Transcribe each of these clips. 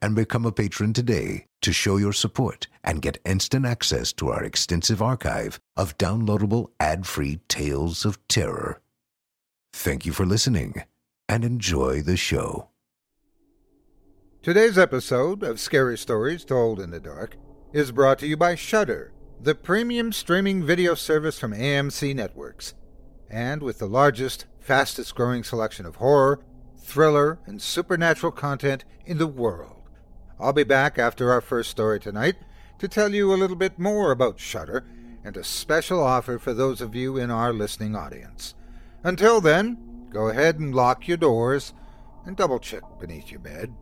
and become a patron today to show your support and get instant access to our extensive archive of downloadable ad-free tales of terror. Thank you for listening and enjoy the show. Today's episode of Scary Stories Told in the Dark is brought to you by Shudder, the premium streaming video service from AMC Networks. And with the largest, fastest growing selection of horror, thriller, and supernatural content in the world. I'll be back after our first story tonight to tell you a little bit more about Shudder and a special offer for those of you in our listening audience. Until then, go ahead and lock your doors and double check beneath your bed.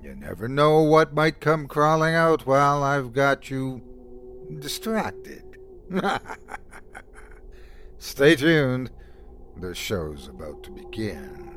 You never know what might come crawling out while I've got you distracted. Stay tuned. The show's about to begin.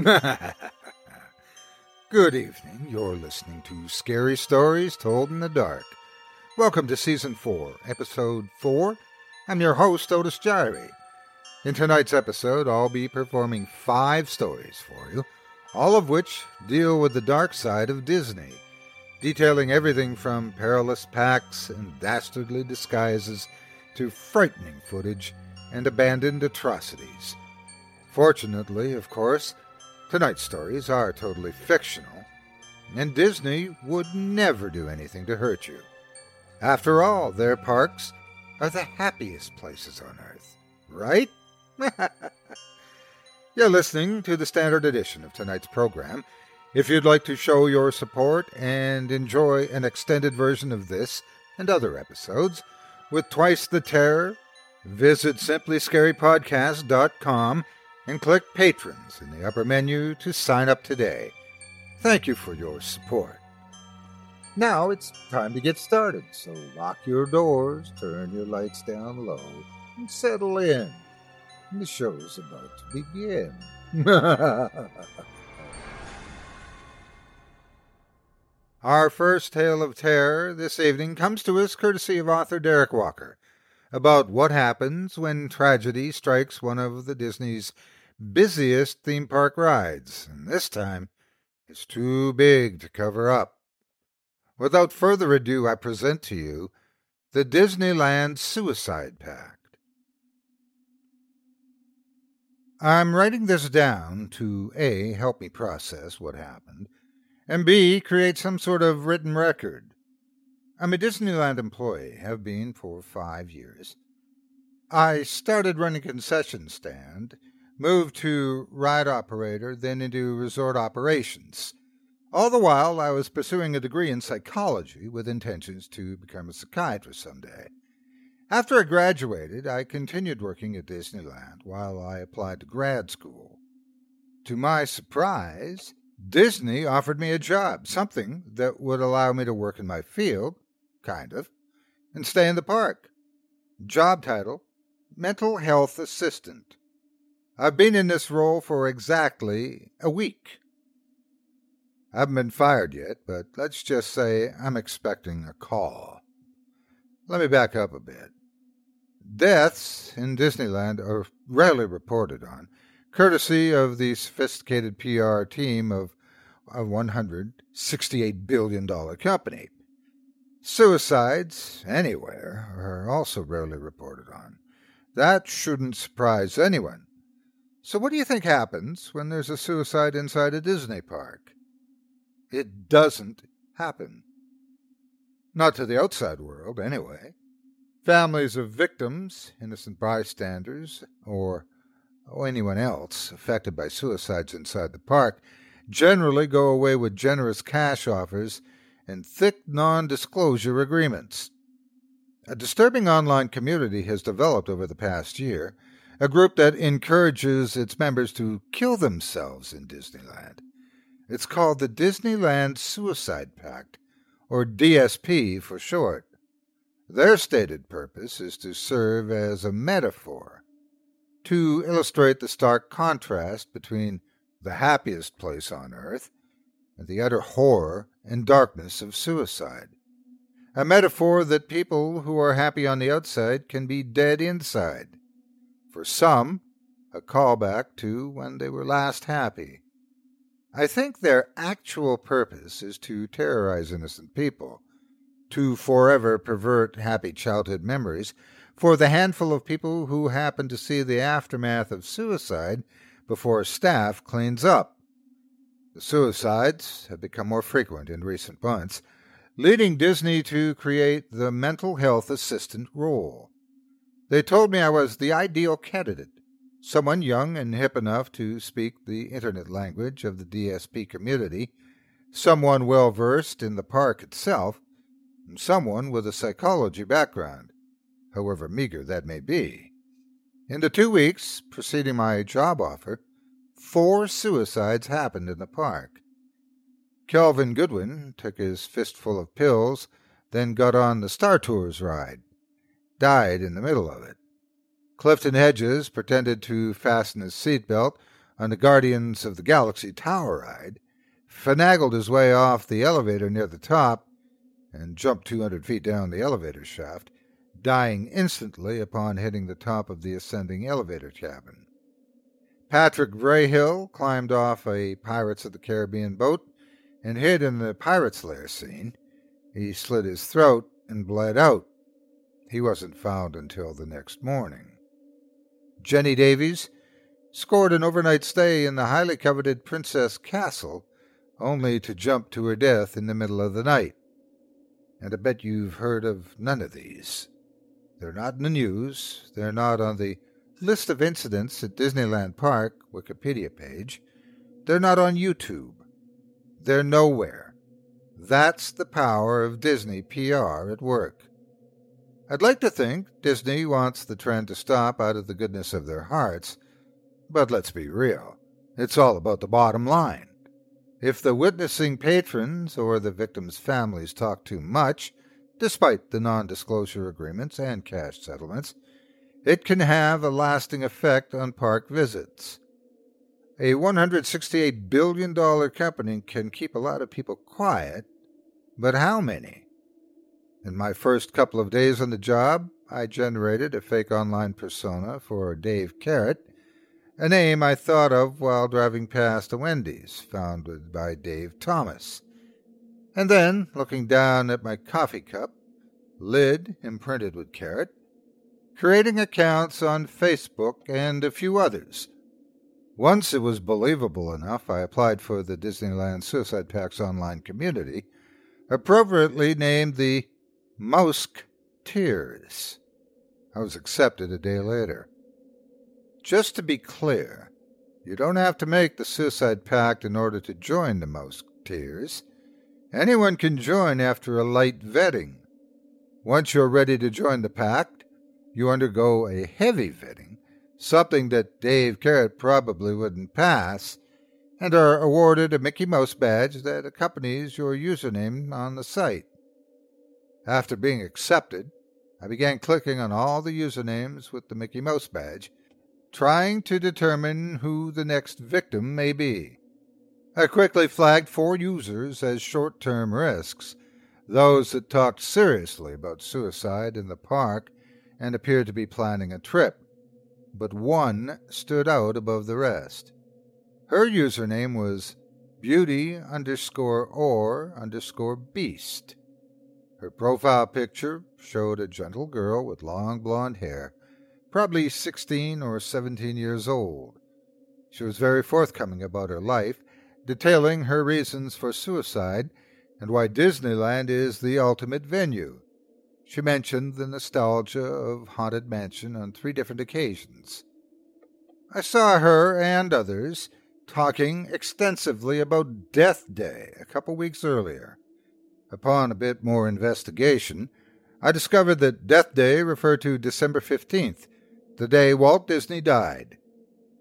Good evening. You're listening to Scary Stories Told in the Dark. Welcome to Season 4, Episode 4. I'm your host, Otis Jiry. In tonight's episode, I'll be performing five stories for you, all of which deal with the dark side of Disney, detailing everything from perilous pacts and dastardly disguises to frightening footage and abandoned atrocities. Fortunately, of course, Tonight's stories are totally fictional, and Disney would never do anything to hurt you. After all, their parks are the happiest places on earth, right? You're listening to the standard edition of tonight's program. If you'd like to show your support and enjoy an extended version of this and other episodes with twice the terror, visit simplyscarypodcast.com and click Patrons in the upper menu to sign up today. Thank you for your support. Now it's time to get started, so lock your doors, turn your lights down low, and settle in. The show's about to begin. Our first tale of terror this evening comes to us courtesy of author Derek Walker about what happens when tragedy strikes one of the Disney's busiest theme park rides, and this time it's too big to cover up. Without further ado, I present to you the Disneyland Suicide Pact. I'm writing this down to A. help me process what happened, and B. create some sort of written record. I'm a Disneyland employee, have been for five years. I started running concession stand, moved to ride operator, then into resort operations. All the while, I was pursuing a degree in psychology with intentions to become a psychiatrist someday. After I graduated, I continued working at Disneyland while I applied to grad school. To my surprise, Disney offered me a job, something that would allow me to work in my field, kind of, and stay in the park. Job title Mental Health Assistant. I've been in this role for exactly a week. I haven't been fired yet, but let's just say I'm expecting a call. Let me back up a bit. Deaths in Disneyland are rarely reported on, courtesy of the sophisticated PR team of a $168 billion company. Suicides, anywhere, are also rarely reported on. That shouldn't surprise anyone. So, what do you think happens when there's a suicide inside a Disney park? It doesn't happen. Not to the outside world, anyway. Families of victims, innocent bystanders, or anyone else affected by suicides inside the park generally go away with generous cash offers and thick non disclosure agreements. A disturbing online community has developed over the past year, a group that encourages its members to kill themselves in Disneyland. It's called the Disneyland Suicide Pact, or DSP for short. Their stated purpose is to serve as a metaphor to illustrate the stark contrast between the happiest place on earth and the utter horror and darkness of suicide. A metaphor that people who are happy on the outside can be dead inside. For some, a callback to when they were last happy. I think their actual purpose is to terrorize innocent people to forever pervert happy childhood memories for the handful of people who happen to see the aftermath of suicide before staff cleans up. The suicides have become more frequent in recent months, leading Disney to create the mental health assistant role. They told me I was the ideal candidate, someone young and hip enough to speak the internet language of the DSP community, someone well versed in the park itself, and someone with a psychology background, however meager that may be. In the two weeks preceding my job offer, four suicides happened in the park. Kelvin Goodwin took his fistful of pills, then got on the Star Tours ride. Died in the middle of it. Clifton Hedges pretended to fasten his seatbelt on the Guardians of the Galaxy Tower ride, finagled his way off the elevator near the top, and jumped 200 feet down the elevator shaft, dying instantly upon hitting the top of the ascending elevator cabin. Patrick Vrayhill climbed off a Pirates of the Caribbean boat and hid in the pirate's lair scene. He slit his throat and bled out. He wasn't found until the next morning. Jenny Davies scored an overnight stay in the highly coveted Princess Castle, only to jump to her death in the middle of the night and I bet you've heard of none of these. They're not in the news, they're not on the list of incidents at Disneyland Park Wikipedia page, they're not on YouTube. They're nowhere. That's the power of Disney PR at work. I'd like to think Disney wants the trend to stop out of the goodness of their hearts, but let's be real. It's all about the bottom line. If the witnessing patrons or the victims' families talk too much, despite the non disclosure agreements and cash settlements, it can have a lasting effect on park visits. A $168 billion company can keep a lot of people quiet, but how many? In my first couple of days on the job, I generated a fake online persona for Dave Carrot a name I thought of while driving past a Wendy's founded by Dave Thomas. And then, looking down at my coffee cup, lid imprinted with carrot, creating accounts on Facebook and a few others. Once it was believable enough, I applied for the Disneyland Suicide Pact's online community, appropriately named the Mousk Tears. I was accepted a day later. Just to be clear, you don't have to make the Suicide Pact in order to join the Musketeers. Anyone can join after a light vetting. Once you're ready to join the pact, you undergo a heavy vetting, something that Dave Carrot probably wouldn't pass, and are awarded a Mickey Mouse badge that accompanies your username on the site. After being accepted, I began clicking on all the usernames with the Mickey Mouse badge trying to determine who the next victim may be. I quickly flagged four users as short term risks, those that talked seriously about suicide in the park and appeared to be planning a trip, but one stood out above the rest. Her username was beauty underscore or underscore beast. Her profile picture showed a gentle girl with long blonde hair probably 16 or 17 years old. She was very forthcoming about her life, detailing her reasons for suicide and why Disneyland is the ultimate venue. She mentioned the nostalgia of Haunted Mansion on three different occasions. I saw her and others talking extensively about Death Day a couple weeks earlier. Upon a bit more investigation, I discovered that Death Day referred to December 15th, the day Walt Disney died.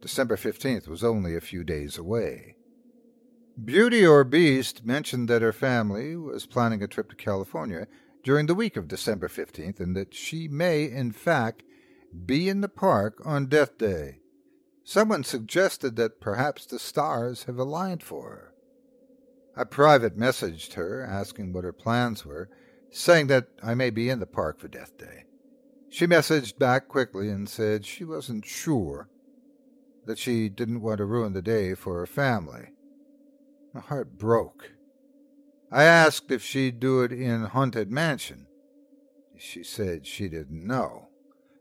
December 15th was only a few days away. Beauty or Beast mentioned that her family was planning a trip to California during the week of December 15th and that she may, in fact, be in the park on Death Day. Someone suggested that perhaps the stars have aligned for her. I private messaged her asking what her plans were, saying that I may be in the park for Death Day. She messaged back quickly and said she wasn't sure, that she didn't want to ruin the day for her family. My heart broke. I asked if she'd do it in Haunted Mansion. She said she didn't know.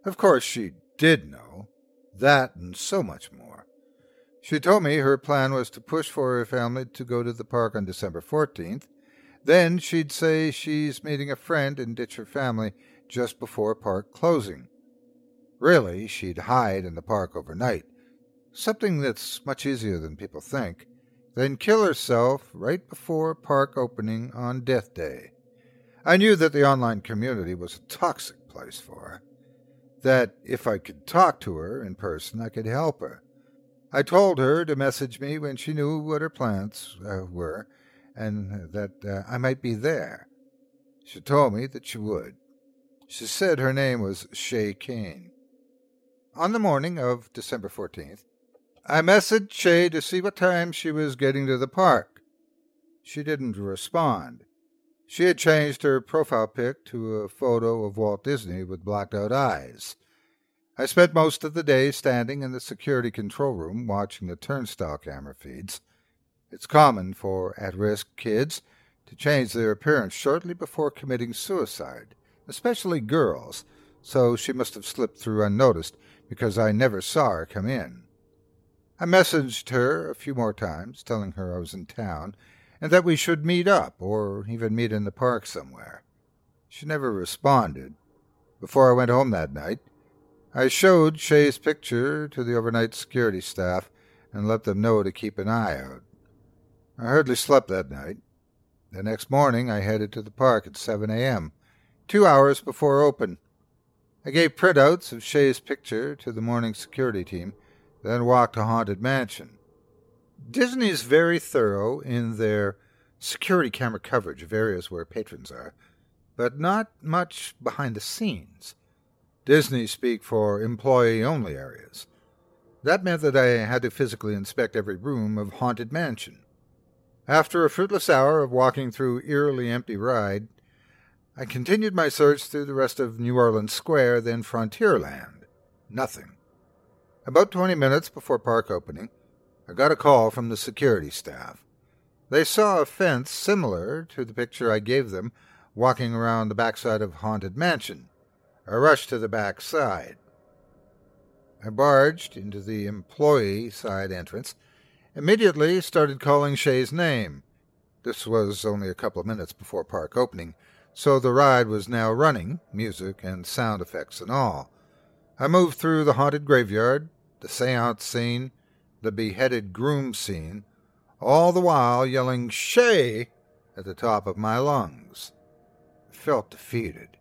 Of course, she did know. That and so much more. She told me her plan was to push for her family to go to the park on December 14th. Then she'd say she's meeting a friend and ditch her family just before park closing. Really, she'd hide in the park overnight, something that's much easier than people think, then kill herself right before park opening on Death Day. I knew that the online community was a toxic place for her, that if I could talk to her in person, I could help her. I told her to message me when she knew what her plans uh, were and that uh, I might be there. She told me that she would. She said her name was Shay Kane. On the morning of December 14th, I messaged Shay to see what time she was getting to the park. She didn't respond. She had changed her profile pic to a photo of Walt Disney with blacked out eyes. I spent most of the day standing in the security control room watching the turnstile camera feeds. It's common for at risk kids to change their appearance shortly before committing suicide especially girls, so she must have slipped through unnoticed because I never saw her come in. I messaged her a few more times, telling her I was in town and that we should meet up or even meet in the park somewhere. She never responded. Before I went home that night, I showed Shay's picture to the overnight security staff and let them know to keep an eye out. I hardly slept that night. The next morning I headed to the park at 7 a.m two hours before open. I gave printouts of Shay's picture to the morning security team, then walked to Haunted Mansion. Disney is very thorough in their security camera coverage of areas where patrons are, but not much behind the scenes. Disney speak for employee only areas. That meant that I had to physically inspect every room of Haunted Mansion. After a fruitless hour of walking through eerily empty ride, I continued my search through the rest of New Orleans Square, then Frontierland. Nothing. About 20 minutes before park opening, I got a call from the security staff. They saw a fence similar to the picture I gave them walking around the backside of Haunted Mansion. I rushed to the back side. I barged into the employee side entrance, immediately started calling Shay's name. This was only a couple of minutes before park opening, so the ride was now running, music and sound effects and all. I moved through the haunted graveyard, the seance scene, the beheaded groom scene, all the while yelling Shay at the top of my lungs. I felt defeated.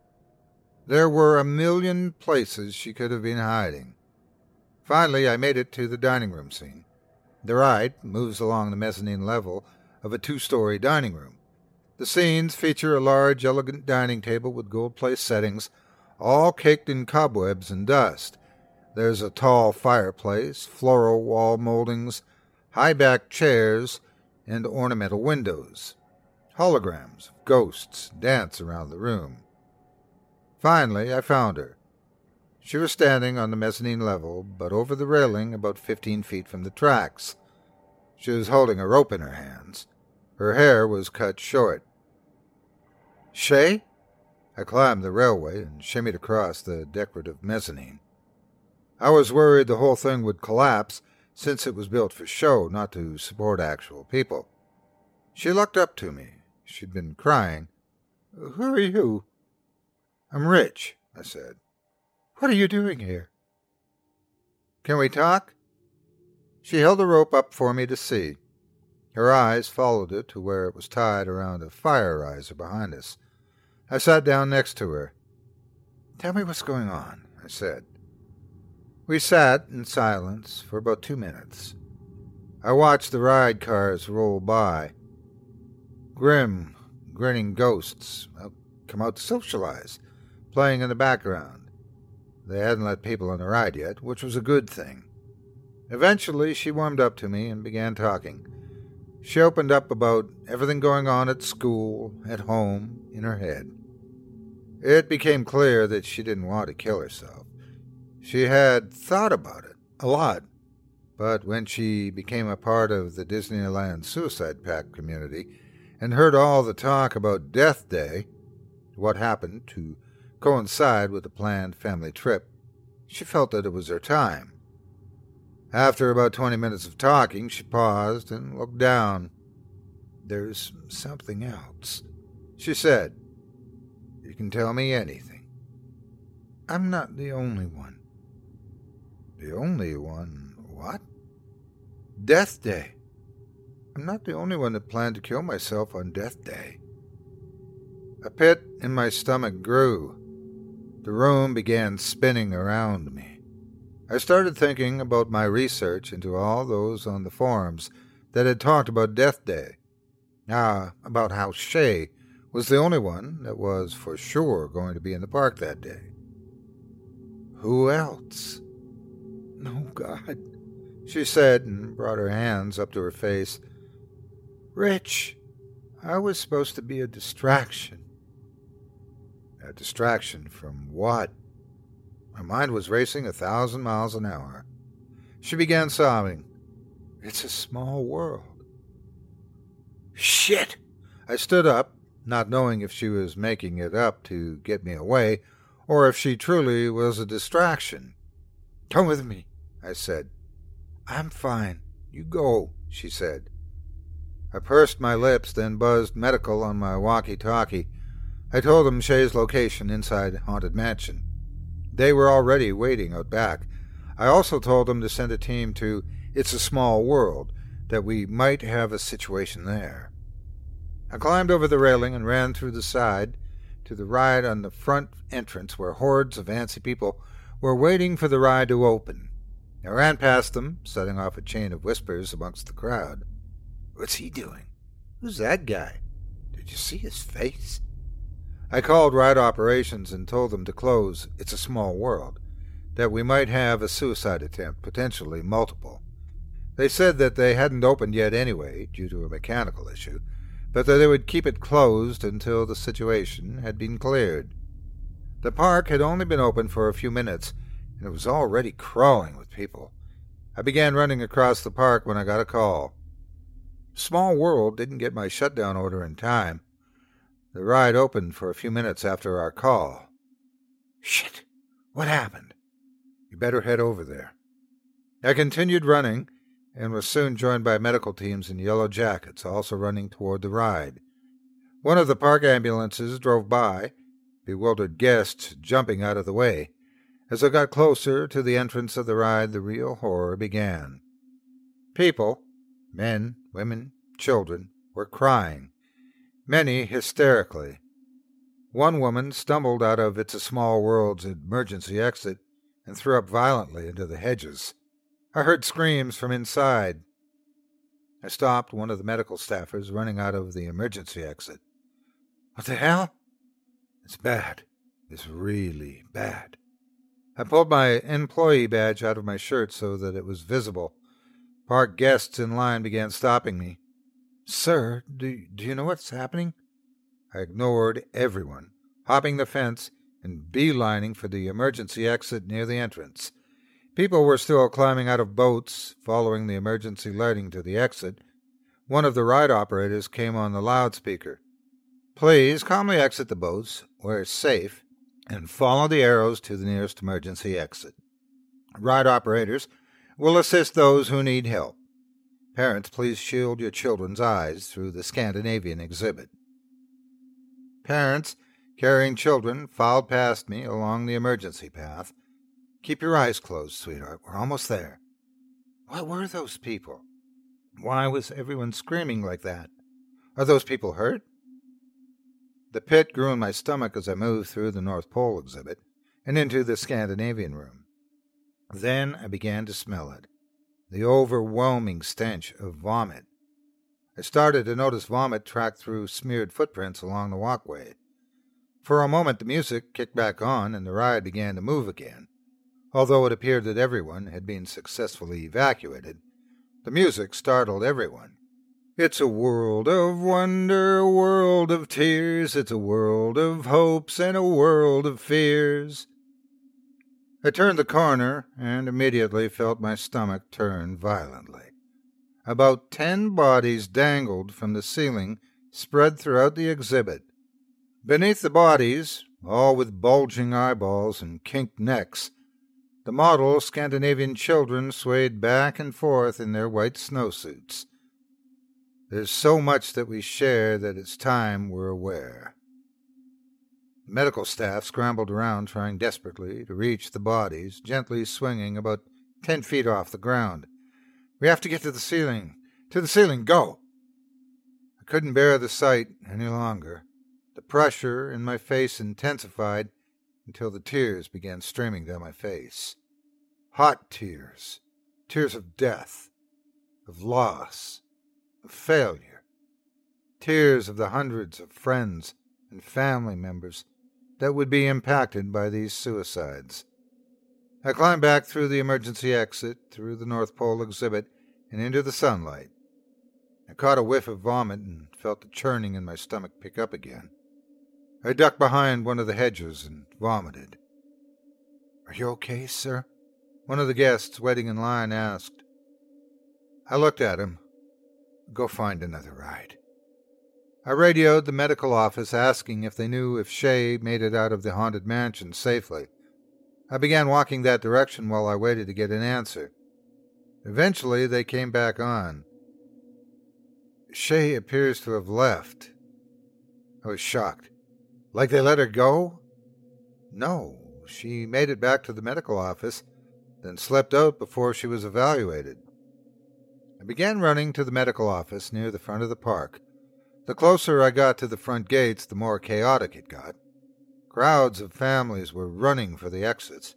There were a million places she could have been hiding. Finally, I made it to the dining room scene. The ride moves along the mezzanine level of a two story dining room. The scenes feature a large, elegant dining table with gold place settings, all caked in cobwebs and dust. There's a tall fireplace, floral wall moldings, high backed chairs, and ornamental windows. Holograms of ghosts dance around the room. Finally, I found her. She was standing on the mezzanine level, but over the railing about fifteen feet from the tracks. She was holding a rope in her hands. Her hair was cut short. Shay? I climbed the railway and shimmied across the decorative mezzanine. I was worried the whole thing would collapse, since it was built for show, not to support actual people. She looked up to me. She'd been crying. Who are you? I'm Rich, I said. What are you doing here? Can we talk? She held the rope up for me to see. Her eyes followed it to where it was tied around a fire riser behind us. I sat down next to her. Tell me what's going on, I said. We sat in silence for about two minutes. I watched the ride cars roll by. Grim, grinning ghosts uh, come out to socialize, playing in the background. They hadn't let people on the ride yet, which was a good thing. Eventually, she warmed up to me and began talking. She opened up about everything going on at school, at home, in her head. It became clear that she didn't want to kill herself. She had thought about it a lot, but when she became a part of the Disneyland Suicide Pact community and heard all the talk about Death Day, what happened to coincide with the planned family trip, she felt that it was her time. After about twenty minutes of talking, she paused and looked down. There's something else, she said. You can tell me anything. I'm not the only one. The only one. What? Death Day. I'm not the only one that planned to kill myself on Death Day. A pit in my stomach grew. The room began spinning around me. I started thinking about my research into all those on the forums that had talked about Death Day. Ah, about how Shay was the only one that was for sure going to be in the park that day. Who else? No, God, she said and brought her hands up to her face. Rich, I was supposed to be a distraction. A distraction from what? My mind was racing a thousand miles an hour. She began sobbing. It's a small world. Shit! I stood up, not knowing if she was making it up to get me away, or if she truly was a distraction. Come with me, I said. I'm fine. You go, she said. I pursed my lips, then buzzed medical on my walkie talkie. I told them Shay's location inside Haunted Mansion. They were already waiting out back. I also told them to send a team to It's a Small World, that we might have a situation there. I climbed over the railing and ran through the side to the ride on the front entrance where hordes of antsy people were waiting for the ride to open. I ran past them, setting off a chain of whispers amongst the crowd. What's he doing? Who's that guy? Did you see his face? I called ride operations and told them to close It's a Small World, that we might have a suicide attempt, potentially multiple. They said that they hadn't opened yet anyway, due to a mechanical issue, but that they would keep it closed until the situation had been cleared. The park had only been open for a few minutes, and it was already crawling with people. I began running across the park when I got a call. Small World didn't get my shutdown order in time. The ride opened for a few minutes after our call. Shit! What happened? You better head over there. I continued running and was soon joined by medical teams in yellow jackets, also running toward the ride. One of the park ambulances drove by, bewildered guests jumping out of the way. As I got closer to the entrance of the ride, the real horror began. People, men, women, children, were crying, many hysterically. One woman stumbled out of It's a Small World's emergency exit and threw up violently into the hedges. I heard screams from inside. I stopped one of the medical staffers running out of the emergency exit. What the hell? It's bad. It's really bad. I pulled my employee badge out of my shirt so that it was visible. Park guests in line began stopping me. Sir, do, do you know what's happening? I ignored everyone, hopping the fence and beelining for the emergency exit near the entrance. People were still climbing out of boats, following the emergency lighting to the exit. One of the ride operators came on the loudspeaker. Please calmly exit the boats where it's safe and follow the arrows to the nearest emergency exit. Ride operators will assist those who need help. Parents, please shield your children's eyes through the Scandinavian exhibit. Parents carrying children filed past me along the emergency path. Keep your eyes closed, sweetheart. We're almost there. What were those people? Why was everyone screaming like that? Are those people hurt? The pit grew in my stomach as I moved through the North Pole exhibit and into the Scandinavian room. Then I began to smell it the overwhelming stench of vomit. I started to notice vomit track through smeared footprints along the walkway. For a moment, the music kicked back on and the ride began to move again. Although it appeared that everyone had been successfully evacuated, the music startled everyone. It's a world of wonder, a world of tears, it's a world of hopes and a world of fears. I turned the corner and immediately felt my stomach turn violently. About ten bodies dangled from the ceiling, spread throughout the exhibit. Beneath the bodies, all with bulging eyeballs and kinked necks, the model Scandinavian children swayed back and forth in their white snowsuits. There's so much that we share that it's time we're aware. Medical staff scrambled around, trying desperately to reach the bodies, gently swinging about ten feet off the ground. We have to get to the ceiling. To the ceiling, go! I couldn't bear the sight any longer. The pressure in my face intensified until the tears began streaming down my face. Hot tears, tears of death, of loss, of failure, tears of the hundreds of friends and family members that would be impacted by these suicides. I climbed back through the emergency exit, through the North Pole exhibit, and into the sunlight. I caught a whiff of vomit and felt the churning in my stomach pick up again. I ducked behind one of the hedges and vomited. Are you okay, sir? One of the guests waiting in line asked. I looked at him. Go find another ride. I radioed the medical office asking if they knew if Shay made it out of the haunted mansion safely. I began walking that direction while I waited to get an answer. Eventually, they came back on. Shay appears to have left. I was shocked. Like they let her go? No, she made it back to the medical office, then slept out before she was evaluated. I began running to the medical office near the front of the park. The closer I got to the front gates, the more chaotic it got. Crowds of families were running for the exits.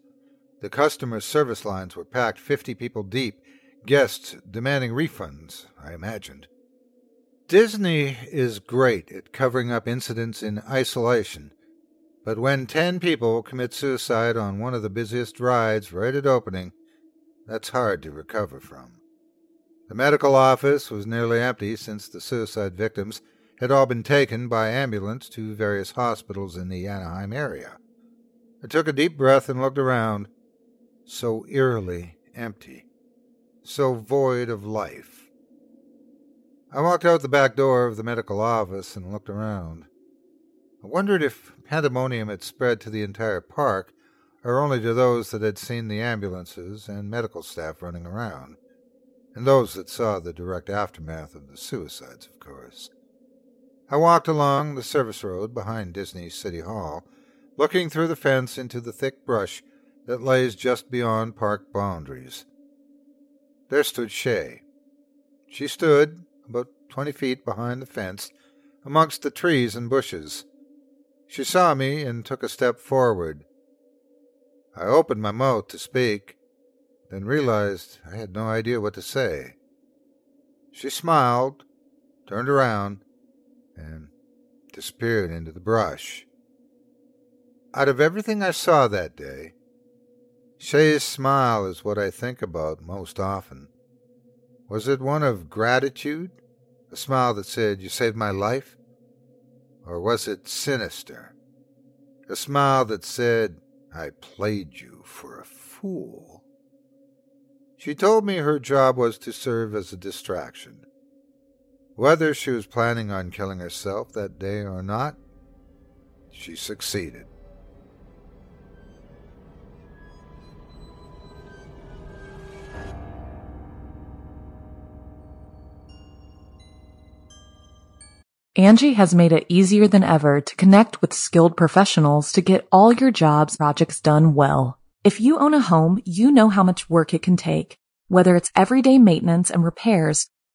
The customer service lines were packed 50 people deep, guests demanding refunds, I imagined. Disney is great at covering up incidents in isolation, but when 10 people commit suicide on one of the busiest rides right at opening, that's hard to recover from. The medical office was nearly empty since the suicide victims had all been taken by ambulance to various hospitals in the Anaheim area. I took a deep breath and looked around, so eerily empty. so void of life. I walked out the back door of the medical office and looked around. I wondered if pandemonium had spread to the entire park, or only to those that had seen the ambulances and medical staff running around, and those that saw the direct aftermath of the suicides, of course. I walked along the service road behind Disney's City Hall, looking through the fence into the thick brush that lays just beyond park boundaries. There stood Shay. She stood about twenty feet behind the fence, amongst the trees and bushes. She saw me and took a step forward. I opened my mouth to speak, then realized I had no idea what to say. She smiled, turned around, and disappeared into the brush. Out of everything I saw that day, Shay's smile is what I think about most often. Was it one of gratitude? A smile that said, You saved my life? Or was it sinister? A smile that said, I played you for a fool. She told me her job was to serve as a distraction. Whether she was planning on killing herself that day or not, she succeeded. Angi has made it easier than ever to connect with skilled professionals to get all your jobs projects done well. If you own a home, you know how much work it can take, whether it's everyday maintenance and repairs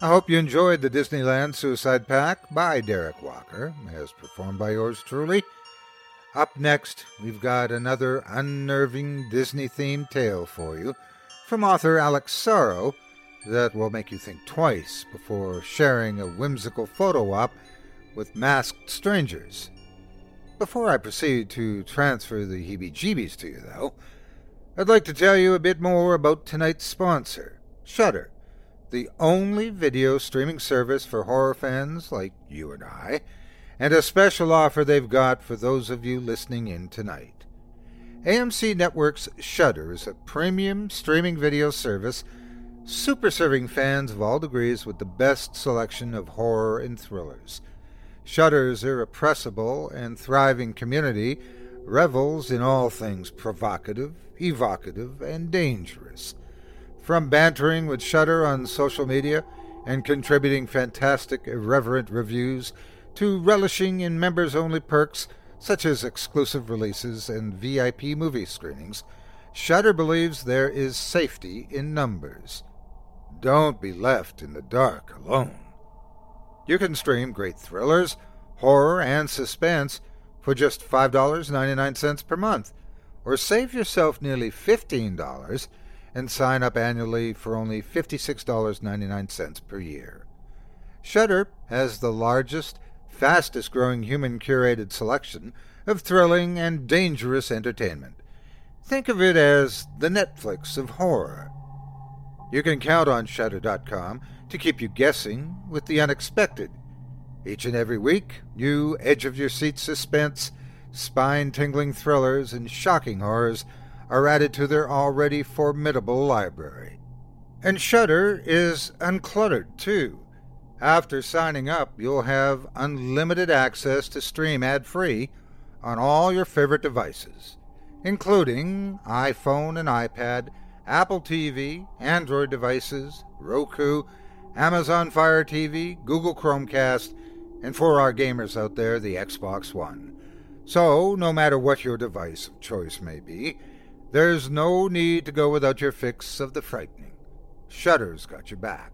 I hope you enjoyed the Disneyland Suicide Pact by Derek Walker, as performed by yours truly. Up next, we've got another unnerving Disney themed tale for you from author Alex Sorrow that will make you think twice before sharing a whimsical photo op with masked strangers. Before I proceed to transfer the heebie jeebies to you, though, I'd like to tell you a bit more about tonight's sponsor, Shudder, the only video streaming service for horror fans like you and I, and a special offer they've got for those of you listening in tonight. AMC Network's Shudder is a premium streaming video service super serving fans of all degrees with the best selection of horror and thrillers. Shudder's irrepressible and thriving community revels in all things provocative, evocative, and dangerous. From bantering with Shudder on social media and contributing fantastic, irreverent reviews to relishing in members only perks such as exclusive releases and VIP movie screenings, Shudder believes there is safety in numbers. Don't be left in the dark alone. You can stream great thrillers, horror, and suspense for just $5.99 per month, or save yourself nearly $15 and sign up annually for only $56.99 per year. Shudder has the largest, fastest growing human curated selection of thrilling and dangerous entertainment. Think of it as the Netflix of horror. You can count on Shudder.com to keep you guessing with the unexpected. Each and every week, new edge of your seat suspense, spine tingling thrillers, and shocking horrors are added to their already formidable library. And Shudder is uncluttered, too. After signing up, you'll have unlimited access to stream ad free on all your favorite devices, including iPhone and iPad, Apple TV, Android devices, Roku, Amazon Fire TV, Google Chromecast, and for our gamers out there, the Xbox One. So, no matter what your device of choice may be, there's no need to go without your fix of the frightening. Shudder's got your back.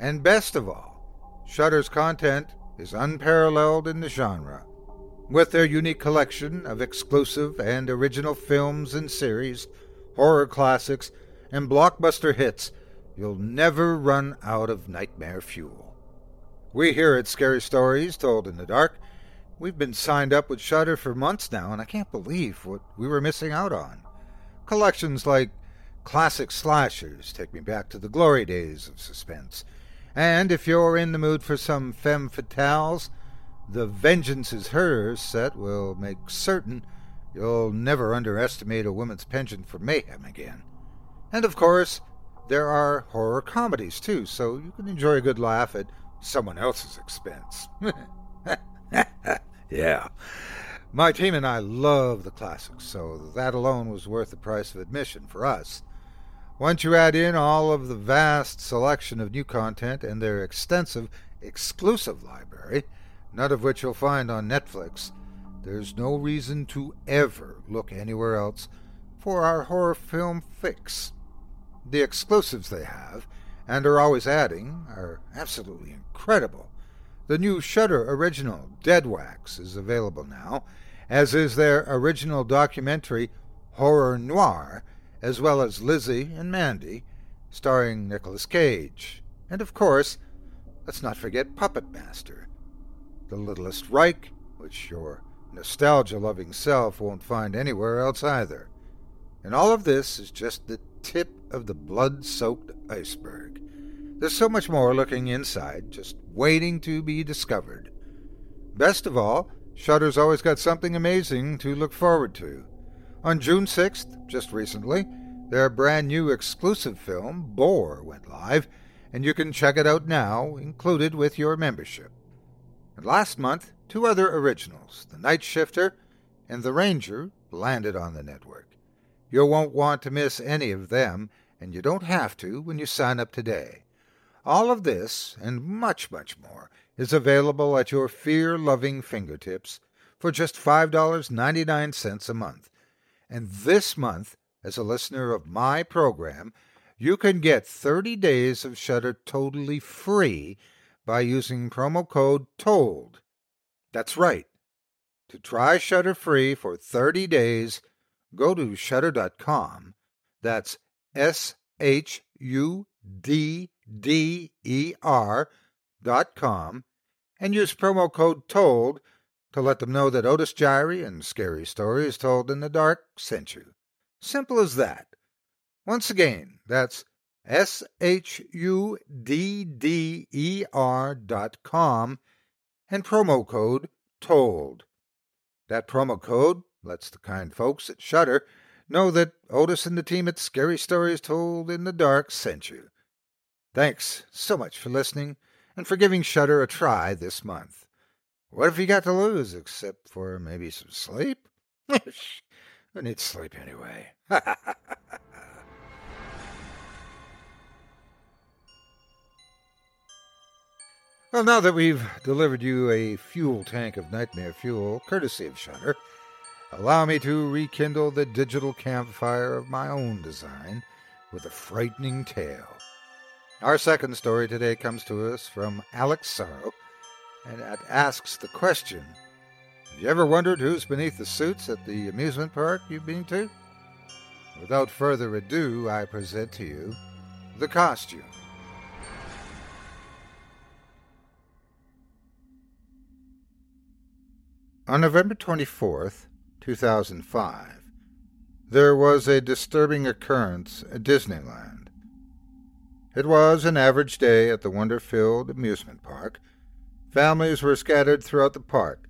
And best of all, Shudder's content is unparalleled in the genre. With their unique collection of exclusive and original films and series, horror classics, and blockbuster hits, you'll never run out of nightmare fuel. We here at Scary Stories Told in the Dark, we've been signed up with Shudder for months now, and I can't believe what we were missing out on. Collections like classic slashers take me back to the glory days of suspense. And if you're in the mood for some femme fatales, the Vengeance is Hers set will make certain you'll never underestimate a woman's penchant for mayhem again. And of course, there are horror comedies too, so you can enjoy a good laugh at someone else's expense. yeah. My team and I love the classics, so that alone was worth the price of admission for us. Once you add in all of the vast selection of new content and their extensive exclusive library, none of which you'll find on Netflix, there's no reason to ever look anywhere else for our horror film fix. The exclusives they have, and are always adding, are absolutely incredible. The new Shudder original, Dead Wax, is available now, as is their original documentary, Horror Noir, as well as Lizzie and Mandy, starring Nicolas Cage. And of course, let's not forget Puppet Master, The Littlest Reich, which your nostalgia loving self won't find anywhere else either. And all of this is just the tip of the blood soaked iceberg. There's so much more looking inside, just waiting to be discovered. Best of all, Shudder's always got something amazing to look forward to. On June 6th, just recently, their brand new exclusive film, Boar, went live, and you can check it out now, included with your membership. And last month, two other originals, The Night Shifter and The Ranger, landed on the network. You won't want to miss any of them, and you don't have to when you sign up today. All of this, and much, much more, is available at your fear loving fingertips for just $5.99 a month. And this month, as a listener of my program, you can get 30 days of Shudder totally free by using promo code TOLD. That's right. To try Shudder free for 30 days, go to shudder.com. That's S H U D D E R com and use promo code TOLD to let them know that Otis Jiry and Scary Stories Told in the Dark sent you. Simple as that. Once again, that's S H U D D E R dot com and promo code TOLD. That promo code lets the kind folks at Shudder know that Otis and the team at Scary Stories Told in the Dark sent you. Thanks so much for listening and for giving Shudder a try this month. What have you got to lose except for maybe some sleep? Who needs sleep anyway? well, now that we've delivered you a fuel tank of nightmare fuel, courtesy of Shudder, allow me to rekindle the digital campfire of my own design with a frightening tale. Our second story today comes to us from Alex Sorrow and it asks the question Have you ever wondered who's beneath the suits at the amusement park you've been to? Without further ado, I present to you the costume. On November 24th, 2005, there was a disturbing occurrence at Disneyland. It was an average day at the wonder filled amusement park Families were scattered throughout the park.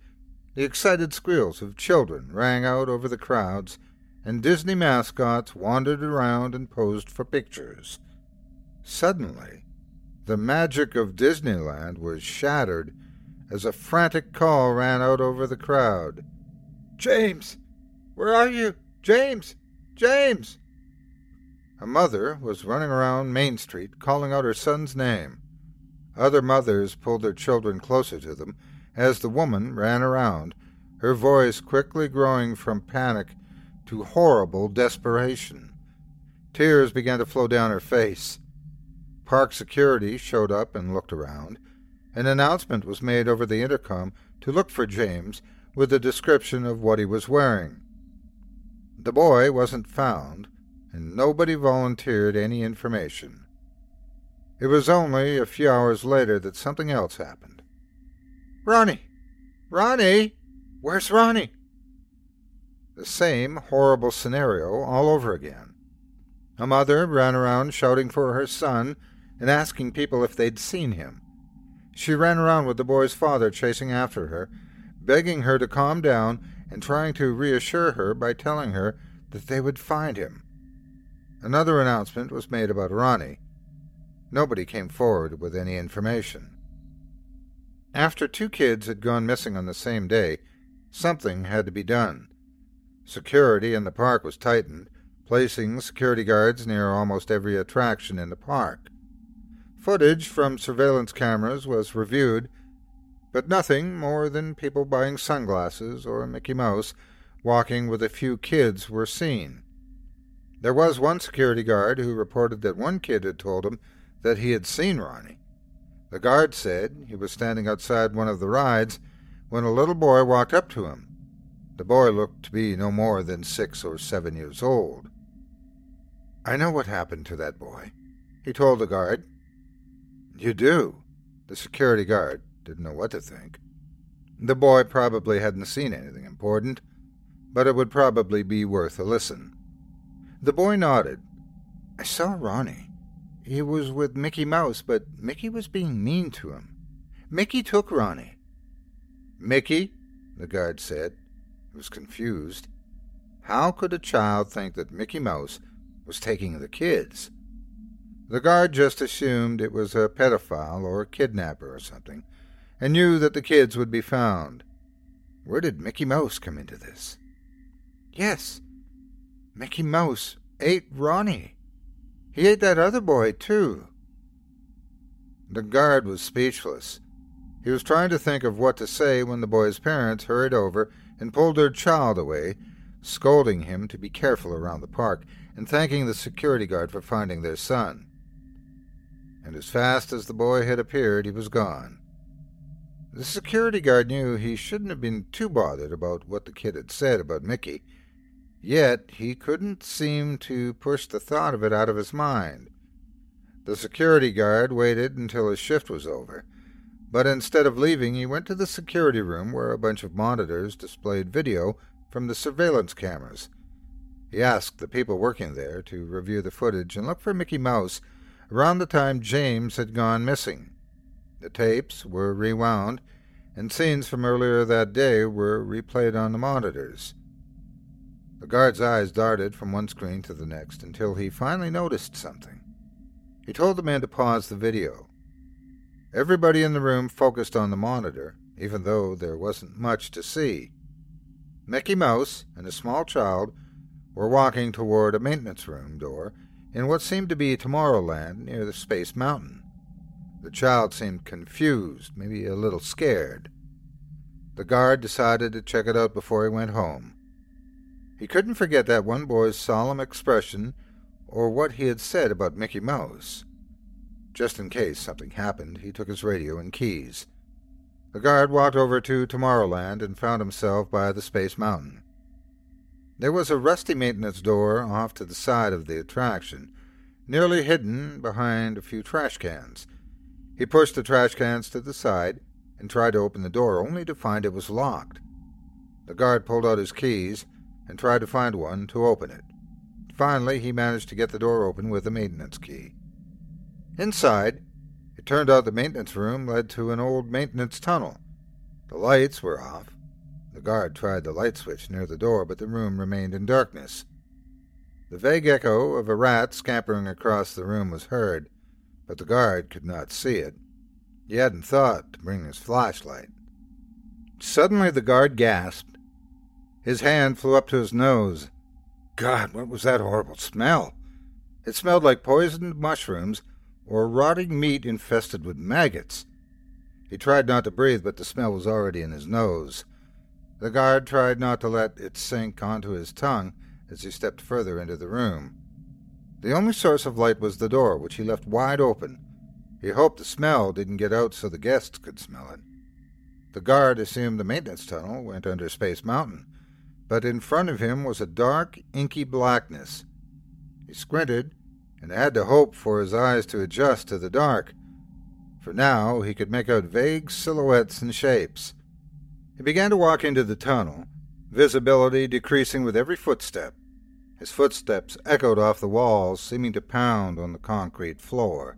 The excited squeals of children rang out over the crowds, and Disney mascots wandered around and posed for pictures. Suddenly, the magic of Disneyland was shattered as a frantic call ran out over the crowd. James! Where are you? James! James! A mother was running around Main Street calling out her son's name. Other mothers pulled their children closer to them as the woman ran around, her voice quickly growing from panic to horrible desperation. Tears began to flow down her face. Park security showed up and looked around. An announcement was made over the intercom to look for James with a description of what he was wearing. The boy wasn't found, and nobody volunteered any information. It was only a few hours later that something else happened. Ronnie! Ronnie! Where's Ronnie? The same horrible scenario all over again. A mother ran around shouting for her son and asking people if they'd seen him. She ran around with the boy's father chasing after her, begging her to calm down and trying to reassure her by telling her that they would find him. Another announcement was made about Ronnie. Nobody came forward with any information. After two kids had gone missing on the same day, something had to be done. Security in the park was tightened, placing security guards near almost every attraction in the park. Footage from surveillance cameras was reviewed, but nothing more than people buying sunglasses or Mickey Mouse walking with a few kids were seen. There was one security guard who reported that one kid had told him that he had seen Ronnie. The guard said he was standing outside one of the rides when a little boy walked up to him. The boy looked to be no more than six or seven years old. I know what happened to that boy, he told the guard. You do? The security guard didn't know what to think. The boy probably hadn't seen anything important, but it would probably be worth a listen. The boy nodded. I saw Ronnie. He was with Mickey Mouse, but Mickey was being mean to him. Mickey took Ronnie. Mickey? the guard said. He was confused. How could a child think that Mickey Mouse was taking the kids? The guard just assumed it was a pedophile or a kidnapper or something, and knew that the kids would be found. Where did Mickey Mouse come into this? Yes, Mickey Mouse ate Ronnie. He ate that other boy, too. The guard was speechless. He was trying to think of what to say when the boy's parents hurried over and pulled their child away, scolding him to be careful around the park and thanking the security guard for finding their son and as fast as the boy had appeared, he was gone. The security guard knew he shouldn't have been too bothered about what the kid had said about Mickey, yet he couldn't seem to push the thought of it out of his mind. The security guard waited until his shift was over, but instead of leaving, he went to the security room where a bunch of monitors displayed video from the surveillance cameras. He asked the people working there to review the footage and look for Mickey Mouse around the time James had gone missing. The tapes were rewound, and scenes from earlier that day were replayed on the monitors. The guard's eyes darted from one screen to the next until he finally noticed something. He told the man to pause the video. Everybody in the room focused on the monitor, even though there wasn't much to see. Mickey Mouse and a small child were walking toward a maintenance room door in what seemed to be Tomorrowland near the Space Mountain. The child seemed confused, maybe a little scared. The guard decided to check it out before he went home. He couldn't forget that one boy's solemn expression or what he had said about Mickey Mouse. Just in case something happened, he took his radio and keys. The guard walked over to Tomorrowland and found himself by the Space Mountain. There was a rusty maintenance door off to the side of the attraction, nearly hidden behind a few trash cans. He pushed the trash cans to the side and tried to open the door, only to find it was locked. The guard pulled out his keys and tried to find one to open it. Finally, he managed to get the door open with a maintenance key. Inside, it turned out the maintenance room led to an old maintenance tunnel. The lights were off, the guard tried the light switch near the door, but the room remained in darkness. The vague echo of a rat scampering across the room was heard, but the guard could not see it. He hadn't thought to bring his flashlight. Suddenly the guard gasped. His hand flew up to his nose. God, what was that horrible smell? It smelled like poisoned mushrooms or rotting meat infested with maggots. He tried not to breathe, but the smell was already in his nose. The guard tried not to let it sink onto his tongue as he stepped further into the room. The only source of light was the door, which he left wide open. He hoped the smell didn't get out so the guests could smell it. The guard assumed the maintenance tunnel went under Space Mountain, but in front of him was a dark, inky blackness. He squinted and had to hope for his eyes to adjust to the dark, for now he could make out vague silhouettes and shapes. He began to walk into the tunnel, visibility decreasing with every footstep. His footsteps echoed off the walls, seeming to pound on the concrete floor.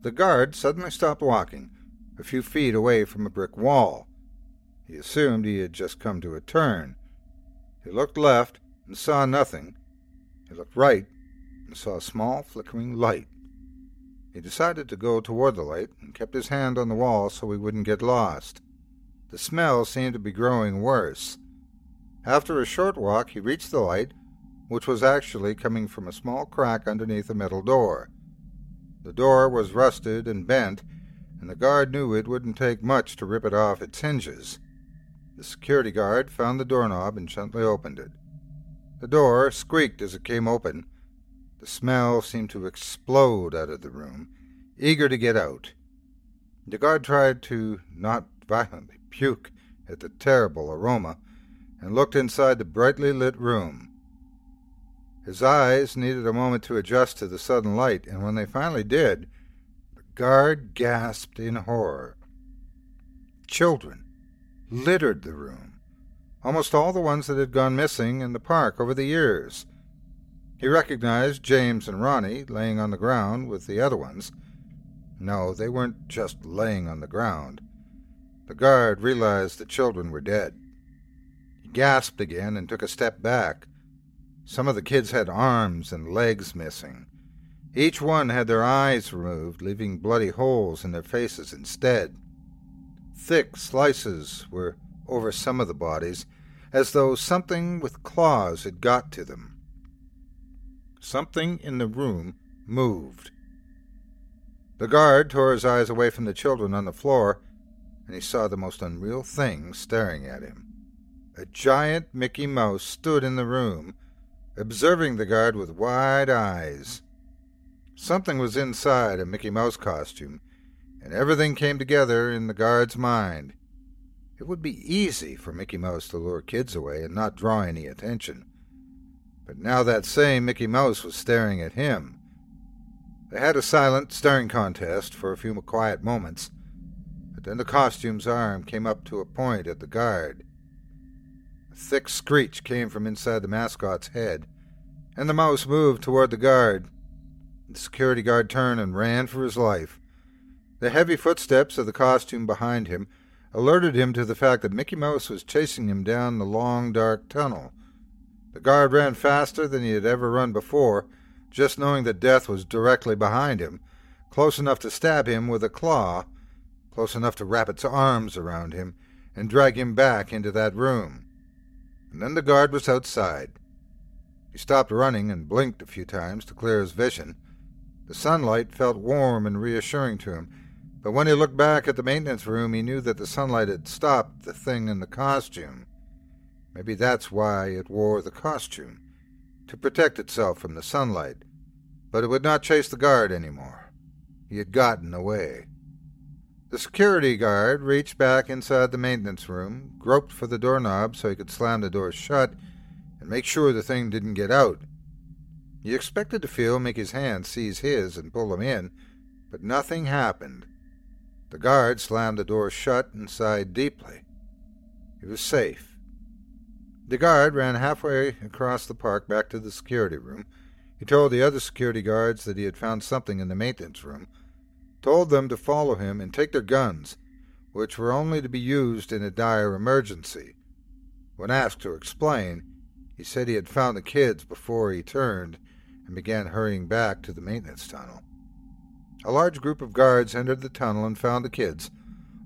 The guard suddenly stopped walking, a few feet away from a brick wall. He assumed he had just come to a turn. He looked left and saw nothing. He looked right and saw a small flickering light. He decided to go toward the light and kept his hand on the wall so he wouldn't get lost. The smell seemed to be growing worse. After a short walk, he reached the light, which was actually coming from a small crack underneath a metal door. The door was rusted and bent, and the guard knew it wouldn't take much to rip it off its hinges. The security guard found the doorknob and gently opened it. The door squeaked as it came open. The smell seemed to explode out of the room, eager to get out. The guard tried to not violently puke at the terrible aroma and looked inside the brightly lit room. His eyes needed a moment to adjust to the sudden light, and when they finally did, the guard gasped in horror. Children littered the room, almost all the ones that had gone missing in the park over the years. He recognized James and Ronnie laying on the ground with the other ones. No, they weren't just laying on the ground. The guard realized the children were dead. He gasped again and took a step back. Some of the kids had arms and legs missing. Each one had their eyes removed, leaving bloody holes in their faces instead. Thick slices were over some of the bodies, as though something with claws had got to them. Something in the room moved. The guard tore his eyes away from the children on the floor, and he saw the most unreal thing staring at him. A giant Mickey Mouse stood in the room, observing the guard with wide eyes. Something was inside a Mickey Mouse costume, and everything came together in the guard's mind. It would be easy for Mickey Mouse to lure kids away and not draw any attention. But now that same Mickey Mouse was staring at him. They had a silent staring contest for a few quiet moments, but then the costume's arm came up to a point at the guard. A thick screech came from inside the mascot's head, and the mouse moved toward the guard. The security guard turned and ran for his life. The heavy footsteps of the costume behind him alerted him to the fact that Mickey Mouse was chasing him down the long, dark tunnel. The guard ran faster than he had ever run before, just knowing that death was directly behind him, close enough to stab him with a claw, close enough to wrap its arms around him and drag him back into that room. And then the guard was outside. He stopped running and blinked a few times to clear his vision. The sunlight felt warm and reassuring to him, but when he looked back at the maintenance room, he knew that the sunlight had stopped the thing in the costume. Maybe that's why it wore the costume, to protect itself from the sunlight. But it would not chase the guard any more. He had gotten away. The security guard reached back inside the maintenance room, groped for the doorknob so he could slam the door shut, and make sure the thing didn't get out. He expected to feel Mickey's hand seize his and pull him in, but nothing happened. The guard slammed the door shut and sighed deeply. He was safe. The guard ran halfway across the park back to the security room. He told the other security guards that he had found something in the maintenance room, told them to follow him and take their guns, which were only to be used in a dire emergency. When asked to explain, he said he had found the kids before he turned and began hurrying back to the maintenance tunnel. A large group of guards entered the tunnel and found the kids,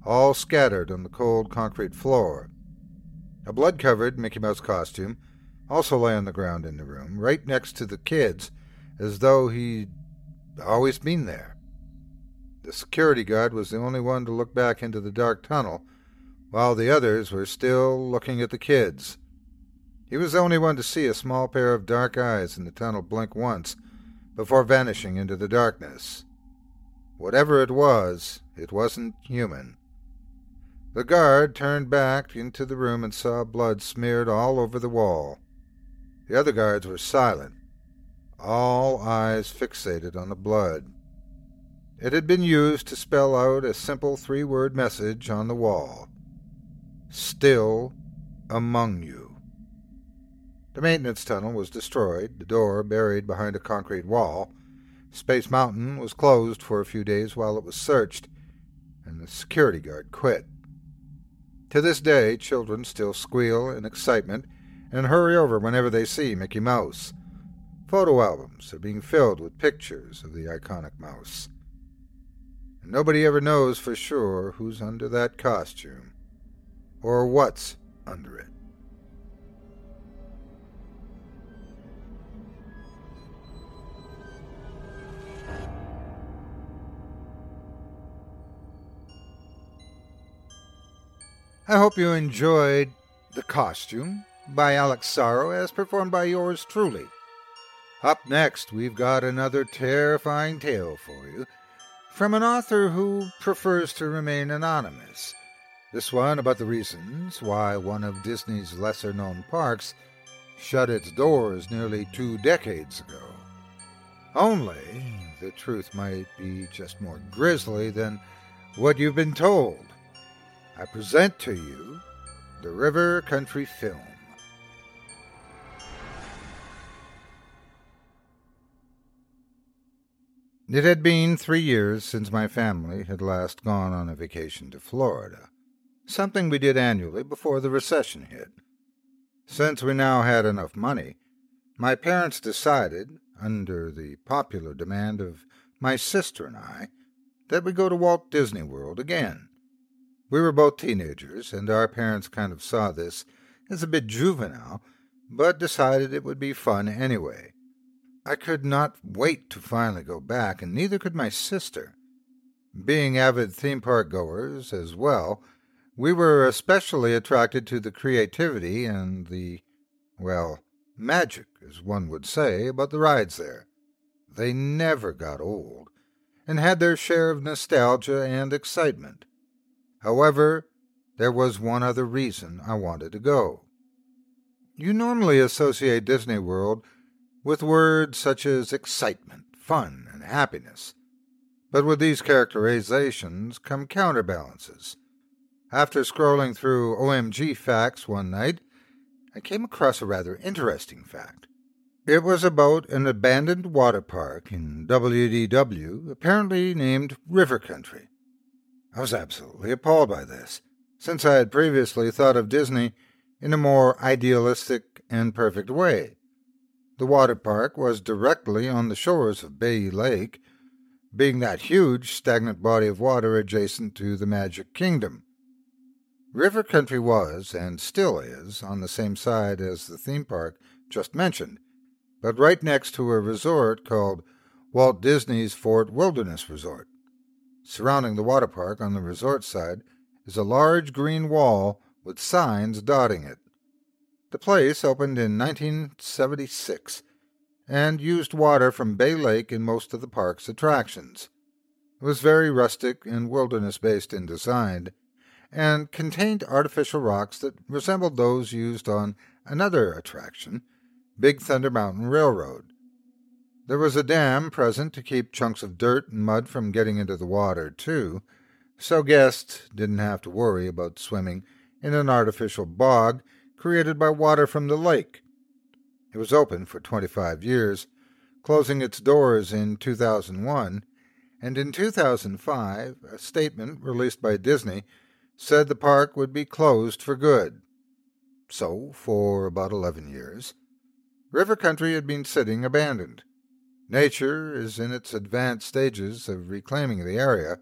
all scattered on the cold concrete floor. A blood covered Mickey Mouse costume also lay on the ground in the room, right next to the kids, as though he'd always been there. The security guard was the only one to look back into the dark tunnel, while the others were still looking at the kids. He was the only one to see a small pair of dark eyes in the tunnel blink once before vanishing into the darkness. Whatever it was, it wasn't human. The guard turned back into the room and saw blood smeared all over the wall. The other guards were silent, all eyes fixated on the blood. It had been used to spell out a simple three word message on the wall Still among you. The maintenance tunnel was destroyed, the door buried behind a concrete wall. Space Mountain was closed for a few days while it was searched, and the security guard quit. To this day, children still squeal in excitement and hurry over whenever they see Mickey Mouse. Photo albums are being filled with pictures of the iconic mouse. And nobody ever knows for sure who's under that costume or what's under it. I hope you enjoyed The Costume by Alex Sorrow as performed by yours truly. Up next, we've got another terrifying tale for you from an author who prefers to remain anonymous. This one about the reasons why one of Disney's lesser known parks shut its doors nearly two decades ago. Only, the truth might be just more grisly than what you've been told. I present to you the River Country Film. It had been three years since my family had last gone on a vacation to Florida, something we did annually before the recession hit. Since we now had enough money, my parents decided, under the popular demand of my sister and I, that we go to Walt Disney World again. We were both teenagers, and our parents kind of saw this as a bit juvenile, but decided it would be fun anyway. I could not wait to finally go back, and neither could my sister. Being avid theme park goers as well, we were especially attracted to the creativity and the, well, magic, as one would say, about the rides there. They never got old, and had their share of nostalgia and excitement. However, there was one other reason I wanted to go. You normally associate Disney World with words such as excitement, fun, and happiness. But with these characterizations come counterbalances. After scrolling through OMG Facts one night, I came across a rather interesting fact. It was about an abandoned water park in WDW, apparently named River Country. I was absolutely appalled by this, since I had previously thought of Disney in a more idealistic and perfect way. The water park was directly on the shores of Bay Lake, being that huge, stagnant body of water adjacent to the Magic Kingdom. River Country was, and still is, on the same side as the theme park just mentioned, but right next to a resort called Walt Disney's Fort Wilderness Resort. Surrounding the water park on the resort side is a large green wall with signs dotting it. The place opened in 1976 and used water from Bay Lake in most of the park's attractions. It was very rustic and wilderness based in design and contained artificial rocks that resembled those used on another attraction, Big Thunder Mountain Railroad. There was a dam present to keep chunks of dirt and mud from getting into the water, too, so guests didn't have to worry about swimming in an artificial bog created by water from the lake. It was open for 25 years, closing its doors in 2001, and in 2005, a statement released by Disney said the park would be closed for good. So, for about 11 years, River Country had been sitting abandoned. Nature is in its advanced stages of reclaiming the area,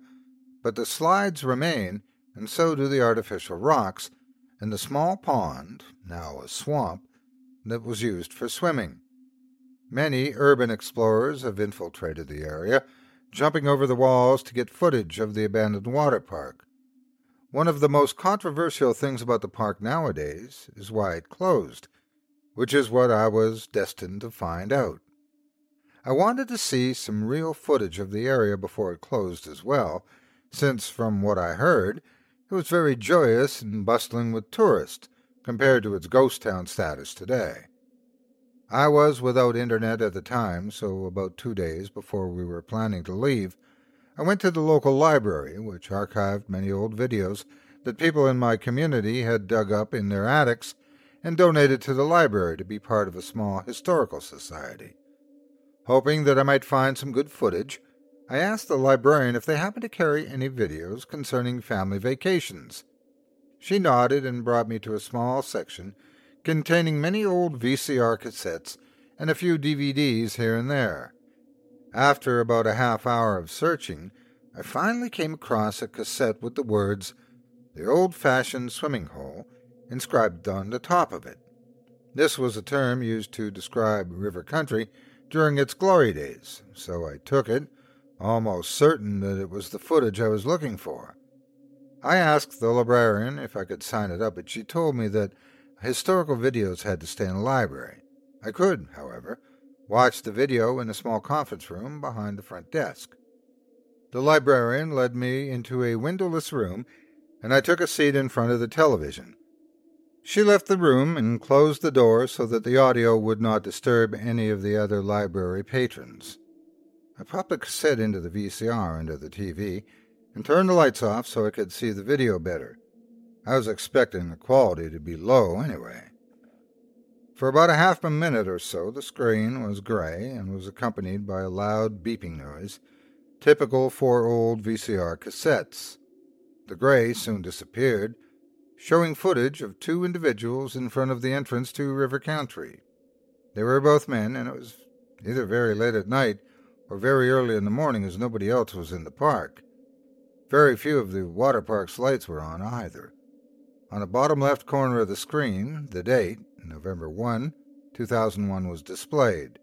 but the slides remain, and so do the artificial rocks, and the small pond, now a swamp, that was used for swimming. Many urban explorers have infiltrated the area, jumping over the walls to get footage of the abandoned water park. One of the most controversial things about the park nowadays is why it closed, which is what I was destined to find out. I wanted to see some real footage of the area before it closed as well, since from what I heard, it was very joyous and bustling with tourists compared to its ghost town status today. I was without internet at the time, so about two days before we were planning to leave, I went to the local library, which archived many old videos that people in my community had dug up in their attics and donated to the library to be part of a small historical society. Hoping that I might find some good footage, I asked the librarian if they happened to carry any videos concerning family vacations. She nodded and brought me to a small section containing many old VCR cassettes and a few DVDs here and there. After about a half hour of searching, I finally came across a cassette with the words, The Old Fashioned Swimming Hole, inscribed on the top of it. This was a term used to describe river country during its glory days, so I took it, almost certain that it was the footage I was looking for. I asked the librarian if I could sign it up, but she told me that historical videos had to stay in the library. I could, however, watch the video in a small conference room behind the front desk. The librarian led me into a windowless room, and I took a seat in front of the television. She left the room and closed the door so that the audio would not disturb any of the other library patrons. I popped the cassette into the VCR under the TV and turned the lights off so I could see the video better. I was expecting the quality to be low anyway. For about a half a minute or so, the screen was gray and was accompanied by a loud beeping noise, typical for old VCR cassettes. The gray soon disappeared, showing footage of two individuals in front of the entrance to River Country. They were both men, and it was either very late at night or very early in the morning, as nobody else was in the park. Very few of the water park's lights were on either. On the bottom left corner of the screen, the date, November 1, 2001, was displayed.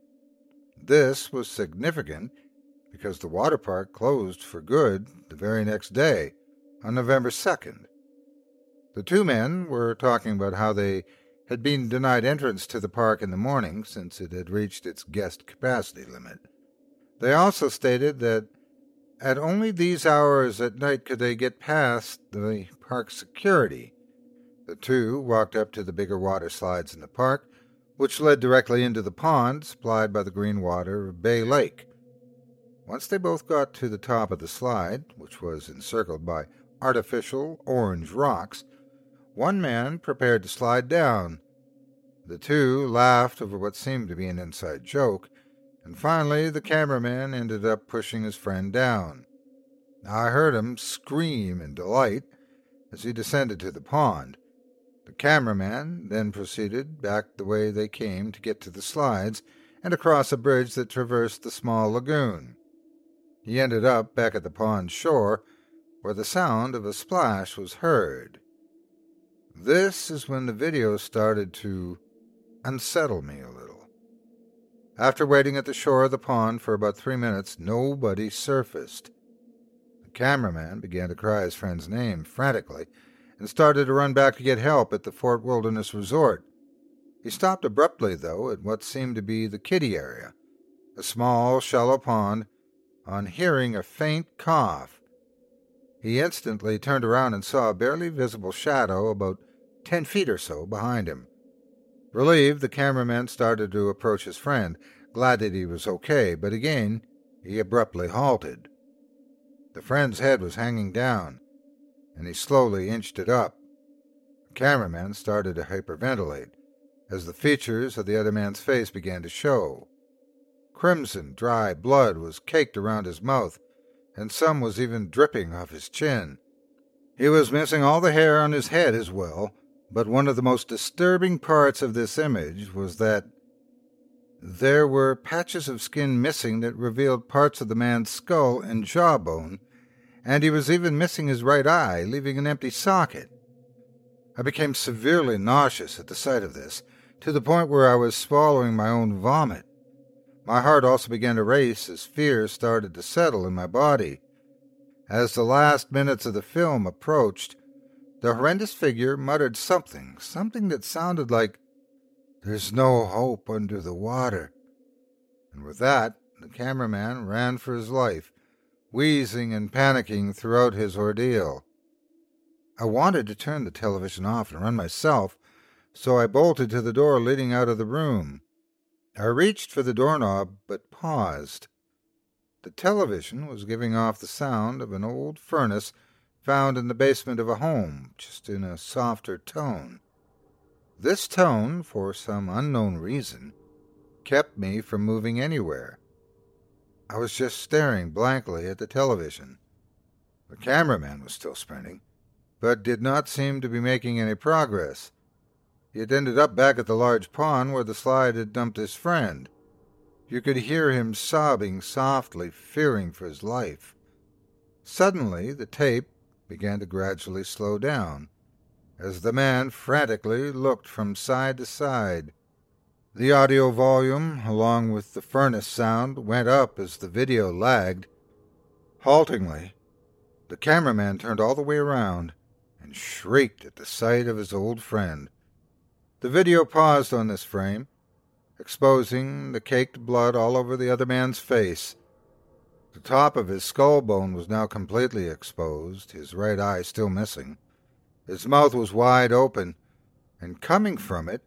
This was significant because the water park closed for good the very next day, on November 2nd. The two men were talking about how they had been denied entrance to the park in the morning since it had reached its guest capacity limit. They also stated that at only these hours at night could they get past the park security the two walked up to the bigger water slides in the park, which led directly into the pond supplied by the green water of Bay Lake. Once they both got to the top of the slide, which was encircled by artificial orange rocks, one man prepared to slide down. The two laughed over what seemed to be an inside joke, and finally the cameraman ended up pushing his friend down. I heard him scream in delight as he descended to the pond. The cameraman then proceeded back the way they came to get to the slides and across a bridge that traversed the small lagoon. He ended up back at the pond shore, where the sound of a splash was heard. This is when the video started to unsettle me a little. After waiting at the shore of the pond for about three minutes, nobody surfaced. The cameraman began to cry his friend's name frantically and started to run back to get help at the Fort Wilderness Resort. He stopped abruptly, though, at what seemed to be the kiddie area, a small, shallow pond, on hearing a faint cough. He instantly turned around and saw a barely visible shadow about ten feet or so behind him. Relieved, the cameraman started to approach his friend, glad that he was okay, but again he abruptly halted. The friend's head was hanging down, and he slowly inched it up. The cameraman started to hyperventilate as the features of the other man's face began to show. Crimson, dry blood was caked around his mouth, and some was even dripping off his chin. He was missing all the hair on his head as well, but one of the most disturbing parts of this image was that there were patches of skin missing that revealed parts of the man's skull and jawbone and he was even missing his right eye, leaving an empty socket. I became severely nauseous at the sight of this, to the point where I was swallowing my own vomit. My heart also began to race as fear started to settle in my body. As the last minutes of the film approached, The horrendous figure muttered something, something that sounded like, There's no hope under the water. And with that, the cameraman ran for his life, wheezing and panicking throughout his ordeal. I wanted to turn the television off and run myself, so I bolted to the door leading out of the room. I reached for the doorknob, but paused. The television was giving off the sound of an old furnace found in the basement of a home, just in a softer tone. This tone, for some unknown reason, kept me from moving anywhere. I was just staring blankly at the television. The cameraman was still sprinting, but did not seem to be making any progress. He had ended up back at the large pond where the slide had dumped his friend. You could hear him sobbing softly, fearing for his life. Suddenly, the tape began to gradually slow down as the man frantically looked from side to side. The audio volume, along with the furnace sound, went up as the video lagged. Haltingly, the cameraman turned all the way around and shrieked at the sight of his old friend. The video paused on this frame, exposing the caked blood all over the other man's face. The top of his skull bone was now completely exposed, his right eye still missing. His mouth was wide open, and coming from it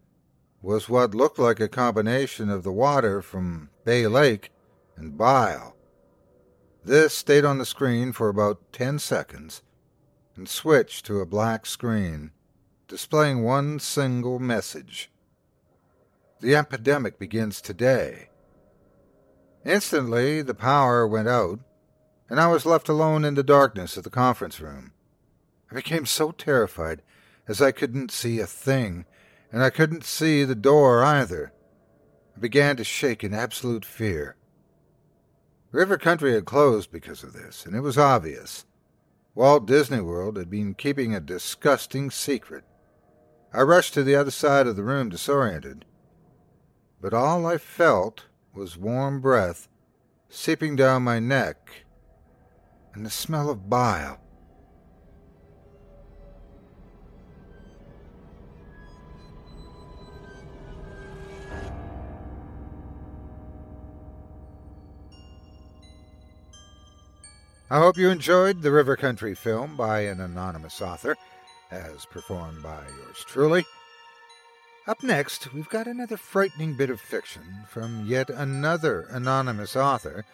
was what looked like a combination of the water from Bay Lake and bile. This stayed on the screen for about ten seconds and switched to a black screen, displaying one single message. The epidemic begins today. Instantly, the power went out, and I was left alone in the darkness of the conference room. I became so terrified as I couldn't see a thing, and I couldn't see the door either. I began to shake in absolute fear. River Country had closed because of this, and it was obvious. Walt Disney World had been keeping a disgusting secret. I rushed to the other side of the room disoriented, but all I felt was warm breath seeping down my neck and the smell of bile. I hope you enjoyed the River Country film by an anonymous author, as performed by yours truly. Up next, we've got another frightening bit of fiction from yet another anonymous author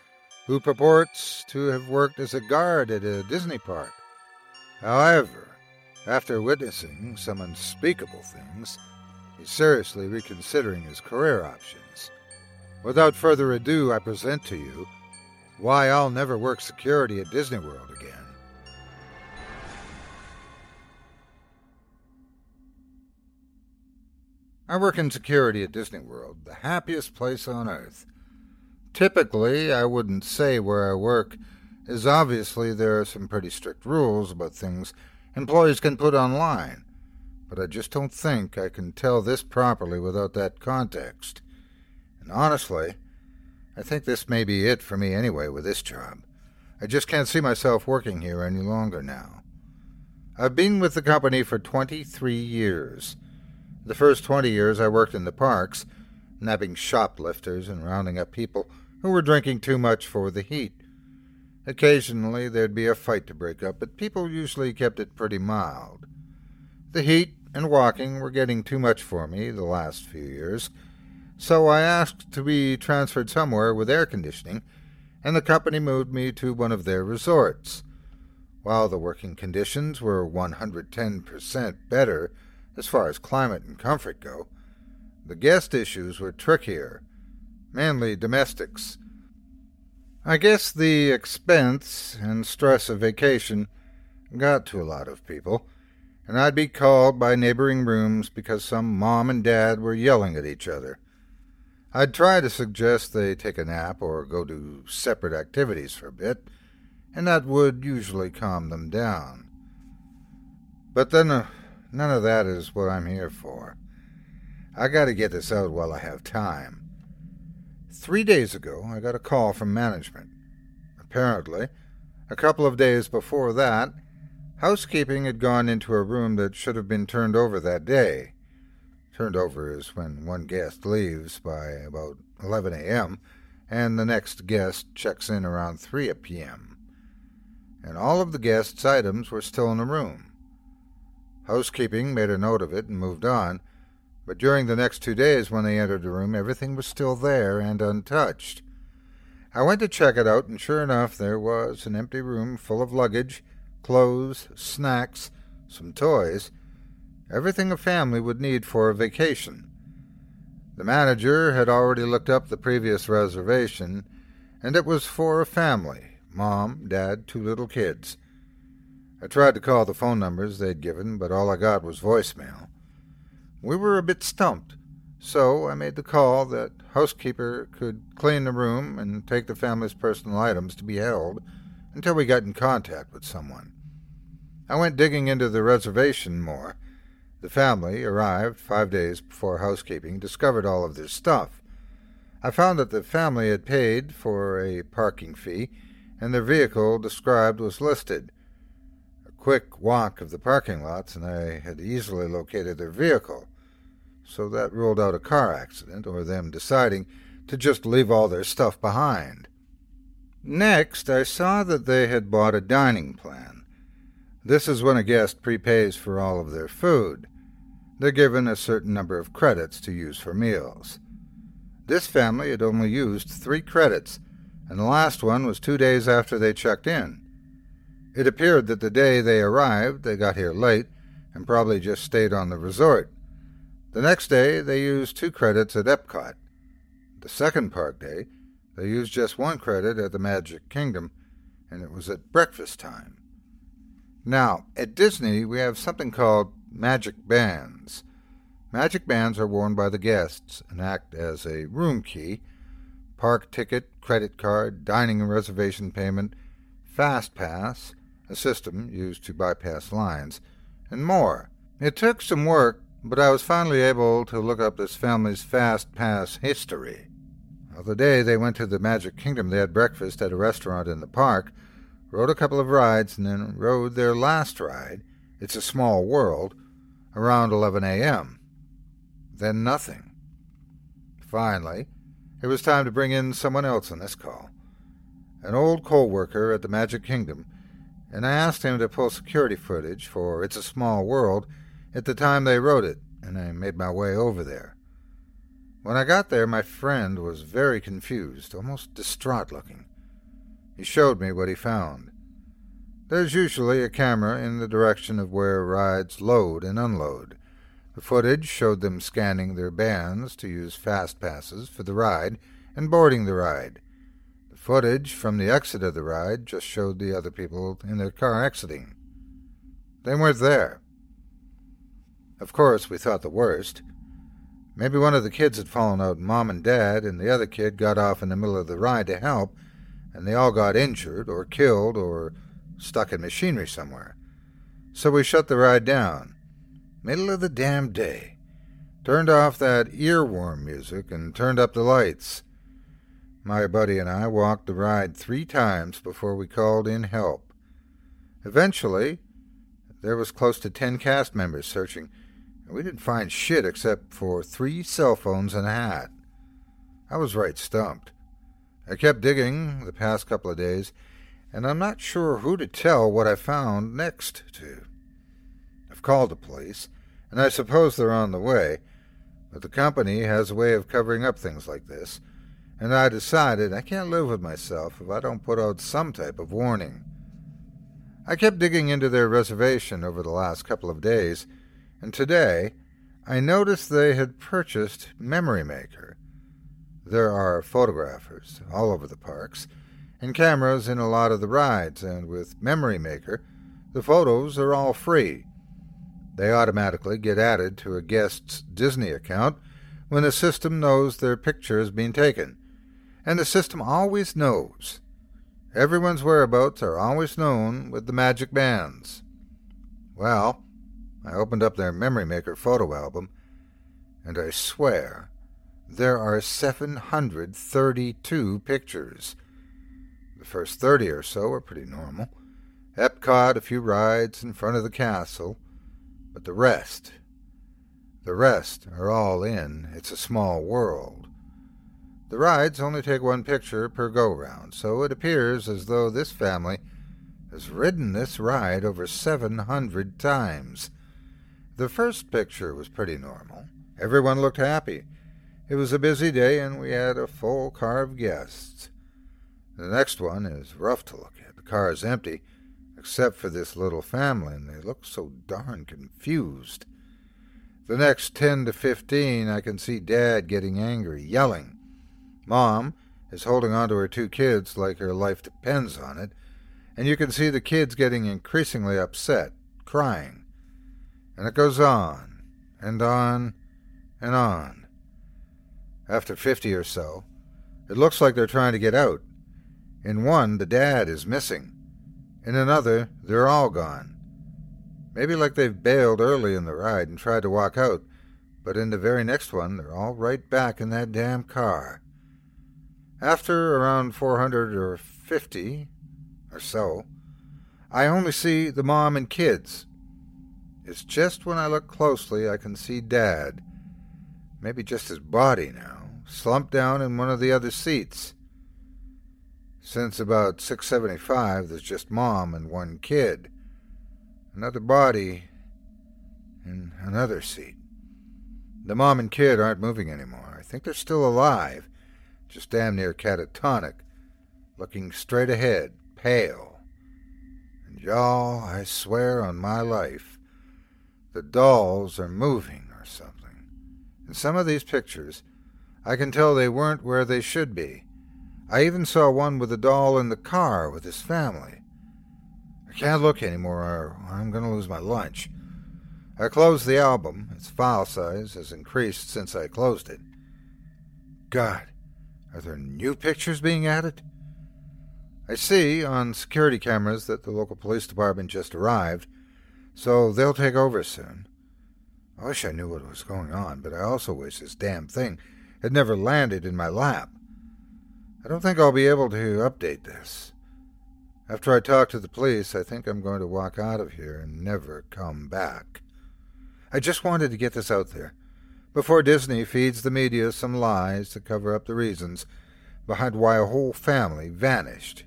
who purports to have worked as a guard at a Disney park. However, after witnessing some unspeakable things, he's seriously reconsidering his career options. Without further ado, I present to you Why I'll Never Work Security at Disney World Again. I work in security at Disney World, the happiest place on earth. Typically, I wouldn't say where I work, as obviously there are some pretty strict rules about things employees can put online, but I just don't think I can tell this properly without that context. And honestly, I think this may be it for me anyway with this job. I just can't see myself working here any longer now. I've been with the company for 23 years. The first 20 years I worked in the parks, nabbing shoplifters and rounding up people who were drinking too much for the heat. Occasionally there'd be a fight to break up, but people usually kept it pretty mild. The heat and walking were getting too much for me the last few years, so I asked to be transferred somewhere with air conditioning, and the company moved me to one of their resorts. While the working conditions were 110% better as far as climate and comfort go. The guest issues were trickier, mainly domestics. I guess the expense and stress of vacation got to a lot of people, and I'd be called by neighboring rooms because some mom and dad were yelling at each other. I'd try to suggest they take a nap or go do separate activities for a bit, and that would usually calm them down. But then a None of that is what I'm here for. I gotta get this out while I have time. Three days ago, I got a call from management. Apparently, a couple of days before that, Housekeeping had gone into a room that should have been turned over that day. Turned over is when one guest leaves by about 11 a.m., and the next guest checks in around 3 p.m. And all of the guests' items were still in the room. Housekeeping made a note of it and moved on, but during the next two days when they entered the room, everything was still there and untouched. I went to check it out, and sure enough, there was an empty room full of luggage, clothes, snacks, some toys, everything a family would need for a vacation. The manager had already looked up the previous reservation, and it was for a family mom, dad, two little kids. I tried to call the phone numbers they'd given, but all I got was voicemail. We were a bit stumped, so I made the call that housekeeper could clean the room and take the family's personal items to be held until we got in contact with someone. I went digging into the reservation more. The family arrived five days before housekeeping discovered all of their stuff. I found that the family had paid for a parking fee, and their vehicle described was listed quick walk of the parking lots, and I had easily located their vehicle. So that ruled out a car accident, or them deciding to just leave all their stuff behind. Next, I saw that they had bought a dining plan. This is when a guest prepays for all of their food. They're given a certain number of credits to use for meals. This family had only used three credits, and the last one was two days after they checked in. It appeared that the day they arrived, they got here late and probably just stayed on the resort. The next day, they used two credits at Epcot. The second park day, they used just one credit at the Magic Kingdom, and it was at breakfast time. Now, at Disney, we have something called magic bands. Magic bands are worn by the guests and act as a room key, park ticket, credit card, dining and reservation payment, fast pass, a system used to bypass lines, and more. It took some work, but I was finally able to look up this family's fast pass history. The day they went to the Magic Kingdom, they had breakfast at a restaurant in the park, rode a couple of rides, and then rode their last ride, It's a Small World, around 11 a.m. Then nothing. Finally, it was time to bring in someone else on this call. An old co worker at the Magic Kingdom and I asked him to pull security footage for It's a Small World at the time they wrote it, and I made my way over there. When I got there, my friend was very confused, almost distraught looking. He showed me what he found. There's usually a camera in the direction of where rides load and unload. The footage showed them scanning their bands to use fast passes for the ride and boarding the ride. Footage from the exit of the ride just showed the other people in their car exiting. They weren't there. Of course, we thought the worst. Maybe one of the kids had fallen out, mom and dad, and the other kid got off in the middle of the ride to help, and they all got injured or killed or stuck in machinery somewhere. So we shut the ride down. Middle of the damn day. Turned off that earworm music and turned up the lights. My buddy and I walked the ride three times before we called in help. Eventually, there was close to ten cast members searching, and we didn't find shit except for three cell phones and a hat. I was right stumped. I kept digging the past couple of days, and I'm not sure who to tell what I found next to. I've called the police, and I suppose they're on the way, but the company has a way of covering up things like this and I decided I can't live with myself if I don't put out some type of warning. I kept digging into their reservation over the last couple of days, and today I noticed they had purchased Memory Maker. There are photographers all over the parks, and cameras in a lot of the rides, and with Memory Maker, the photos are all free. They automatically get added to a guest's Disney account when the system knows their picture is being taken and the system always knows. Everyone's whereabouts are always known with the magic bands. Well, I opened up their Memory Maker photo album, and I swear there are 732 pictures. The first 30 or so are pretty normal. Epcot, a few rides in front of the castle, but the rest, the rest are all in It's a Small World. The rides only take one picture per go round, so it appears as though this family has ridden this ride over 700 times. The first picture was pretty normal. Everyone looked happy. It was a busy day, and we had a full car of guests. The next one is rough to look at. The car is empty, except for this little family, and they look so darn confused. The next ten to fifteen, I can see Dad getting angry, yelling. Mom is holding on to her two kids like her life depends on it, and you can see the kids getting increasingly upset, crying. And it goes on, and on, and on. After fifty or so, it looks like they're trying to get out. In one, the dad is missing. In another, they're all gone. Maybe like they've bailed early in the ride and tried to walk out, but in the very next one, they're all right back in that damn car. After around 450 or so, I only see the mom and kids. It's just when I look closely I can see Dad, maybe just his body now, slumped down in one of the other seats. Since about 675, there's just Mom and one kid. Another body in another seat. The mom and kid aren't moving anymore. I think they're still alive, just damn near catatonic, looking straight ahead, pale. And y'all, I swear on my life, the dolls are moving or something. In some of these pictures, I can tell they weren't where they should be. I even saw one with a doll in the car with his family. I can't look anymore or I'm going to lose my lunch. I closed the album. Its file size has increased since I closed it. God, are there new pictures being added? I see on security cameras that the local police department just arrived, so they'll take over soon. I wish I knew what was going on, but I also wish this damn thing had never landed in my lap. I don't think I'll be able to update this. After I talk to the police, I think I'm going to walk out of here and never come back. I just wanted to get this out there before Disney feeds the media some lies to cover up the reasons behind why a whole family vanished.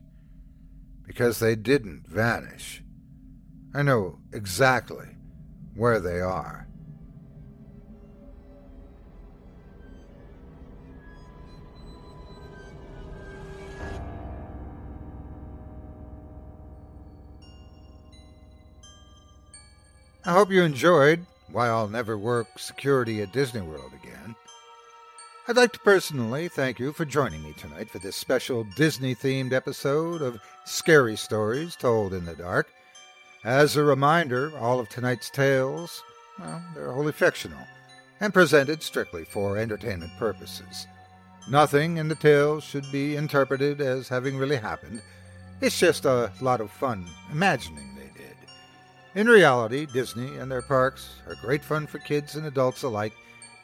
Because they didn't vanish. I know exactly where they are. I hope you enjoyed Why I'll Never Work Security at Disney World Again. I'd like to personally thank you for joining me tonight for this special Disney themed episode of Scary Stories Told in the Dark. As a reminder, all of tonight's tales, well, they're wholly fictional and presented strictly for entertainment purposes. Nothing in the tales should be interpreted as having really happened. It's just a lot of fun imagining in reality, Disney and their parks are great fun for kids and adults alike,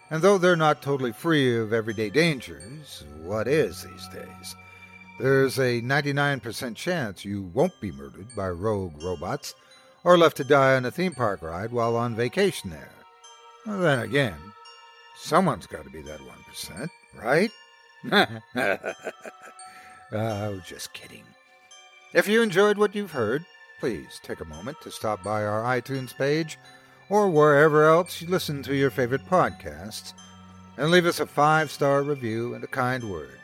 and though they're not totally free of everyday dangers, what is these days? There's a 99% chance you won't be murdered by rogue robots or left to die on a theme park ride while on vacation there. Well, then again, someone's got to be that 1%, right? oh, just kidding. If you enjoyed what you've heard, please take a moment to stop by our iTunes page or wherever else you listen to your favorite podcasts and leave us a five star review and a kind word.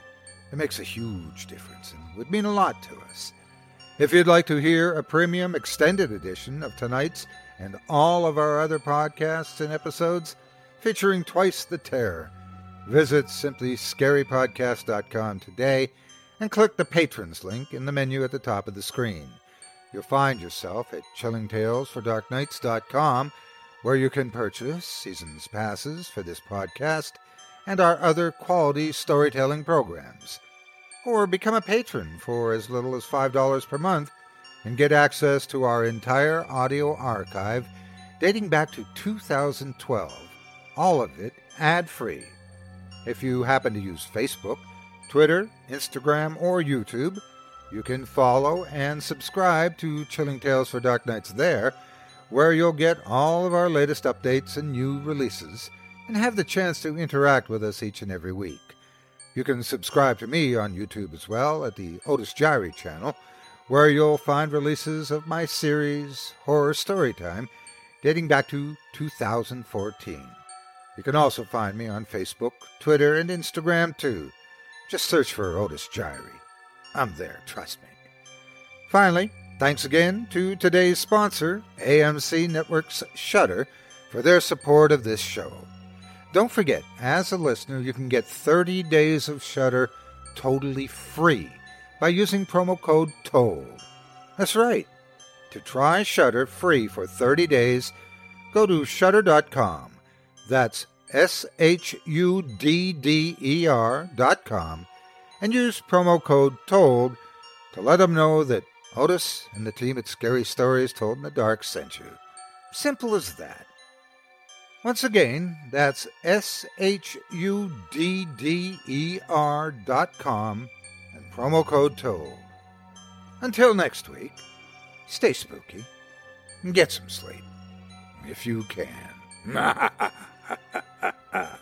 It makes a huge difference and would mean a lot to us. If you'd like to hear a premium extended edition of tonight's and all of our other podcasts and episodes featuring twice the terror, visit simplyscarypodcast.com today and click the patrons link in the menu at the top of the screen. You'll find yourself at chillingtalesfordarknights.com, where you can purchase seasons passes for this podcast and our other quality storytelling programs. Or become a patron for as little as $5 per month and get access to our entire audio archive dating back to 2012, all of it ad free. If you happen to use Facebook, Twitter, Instagram, or YouTube, You can follow and subscribe to Chilling Tales for Dark Nights there, where you'll get all of our latest updates and new releases, and have the chance to interact with us each and every week. You can subscribe to me on YouTube as well at the Otis Jiry channel, where you'll find releases of my series, Horror Storytime, dating back to 2014. You can also find me on Facebook, Twitter, and Instagram too. Just search for Otis Jiry. I'm there, trust me. Finally, thanks again to today's sponsor, AMC Networks Shudder, for their support of this show. Don't forget, as a listener, you can get 30 days of Shudder totally free by using promo code TOLD. That's right. To try Shudder free for 30 days, go to shudder.com. That's S H U D D E R dot com and use promo code TOLD to let them know that Otis and the team at Scary Stories Told in the Dark sent you. Simple as that. Once again, that's S H U D D E R dot com and promo code TOLD. Until next week, stay spooky and get some sleep if you can.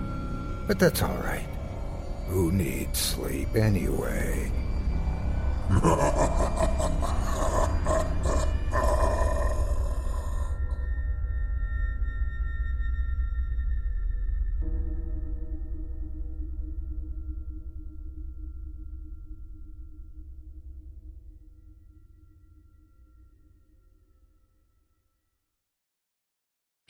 But that's all right. Who needs sleep anyway?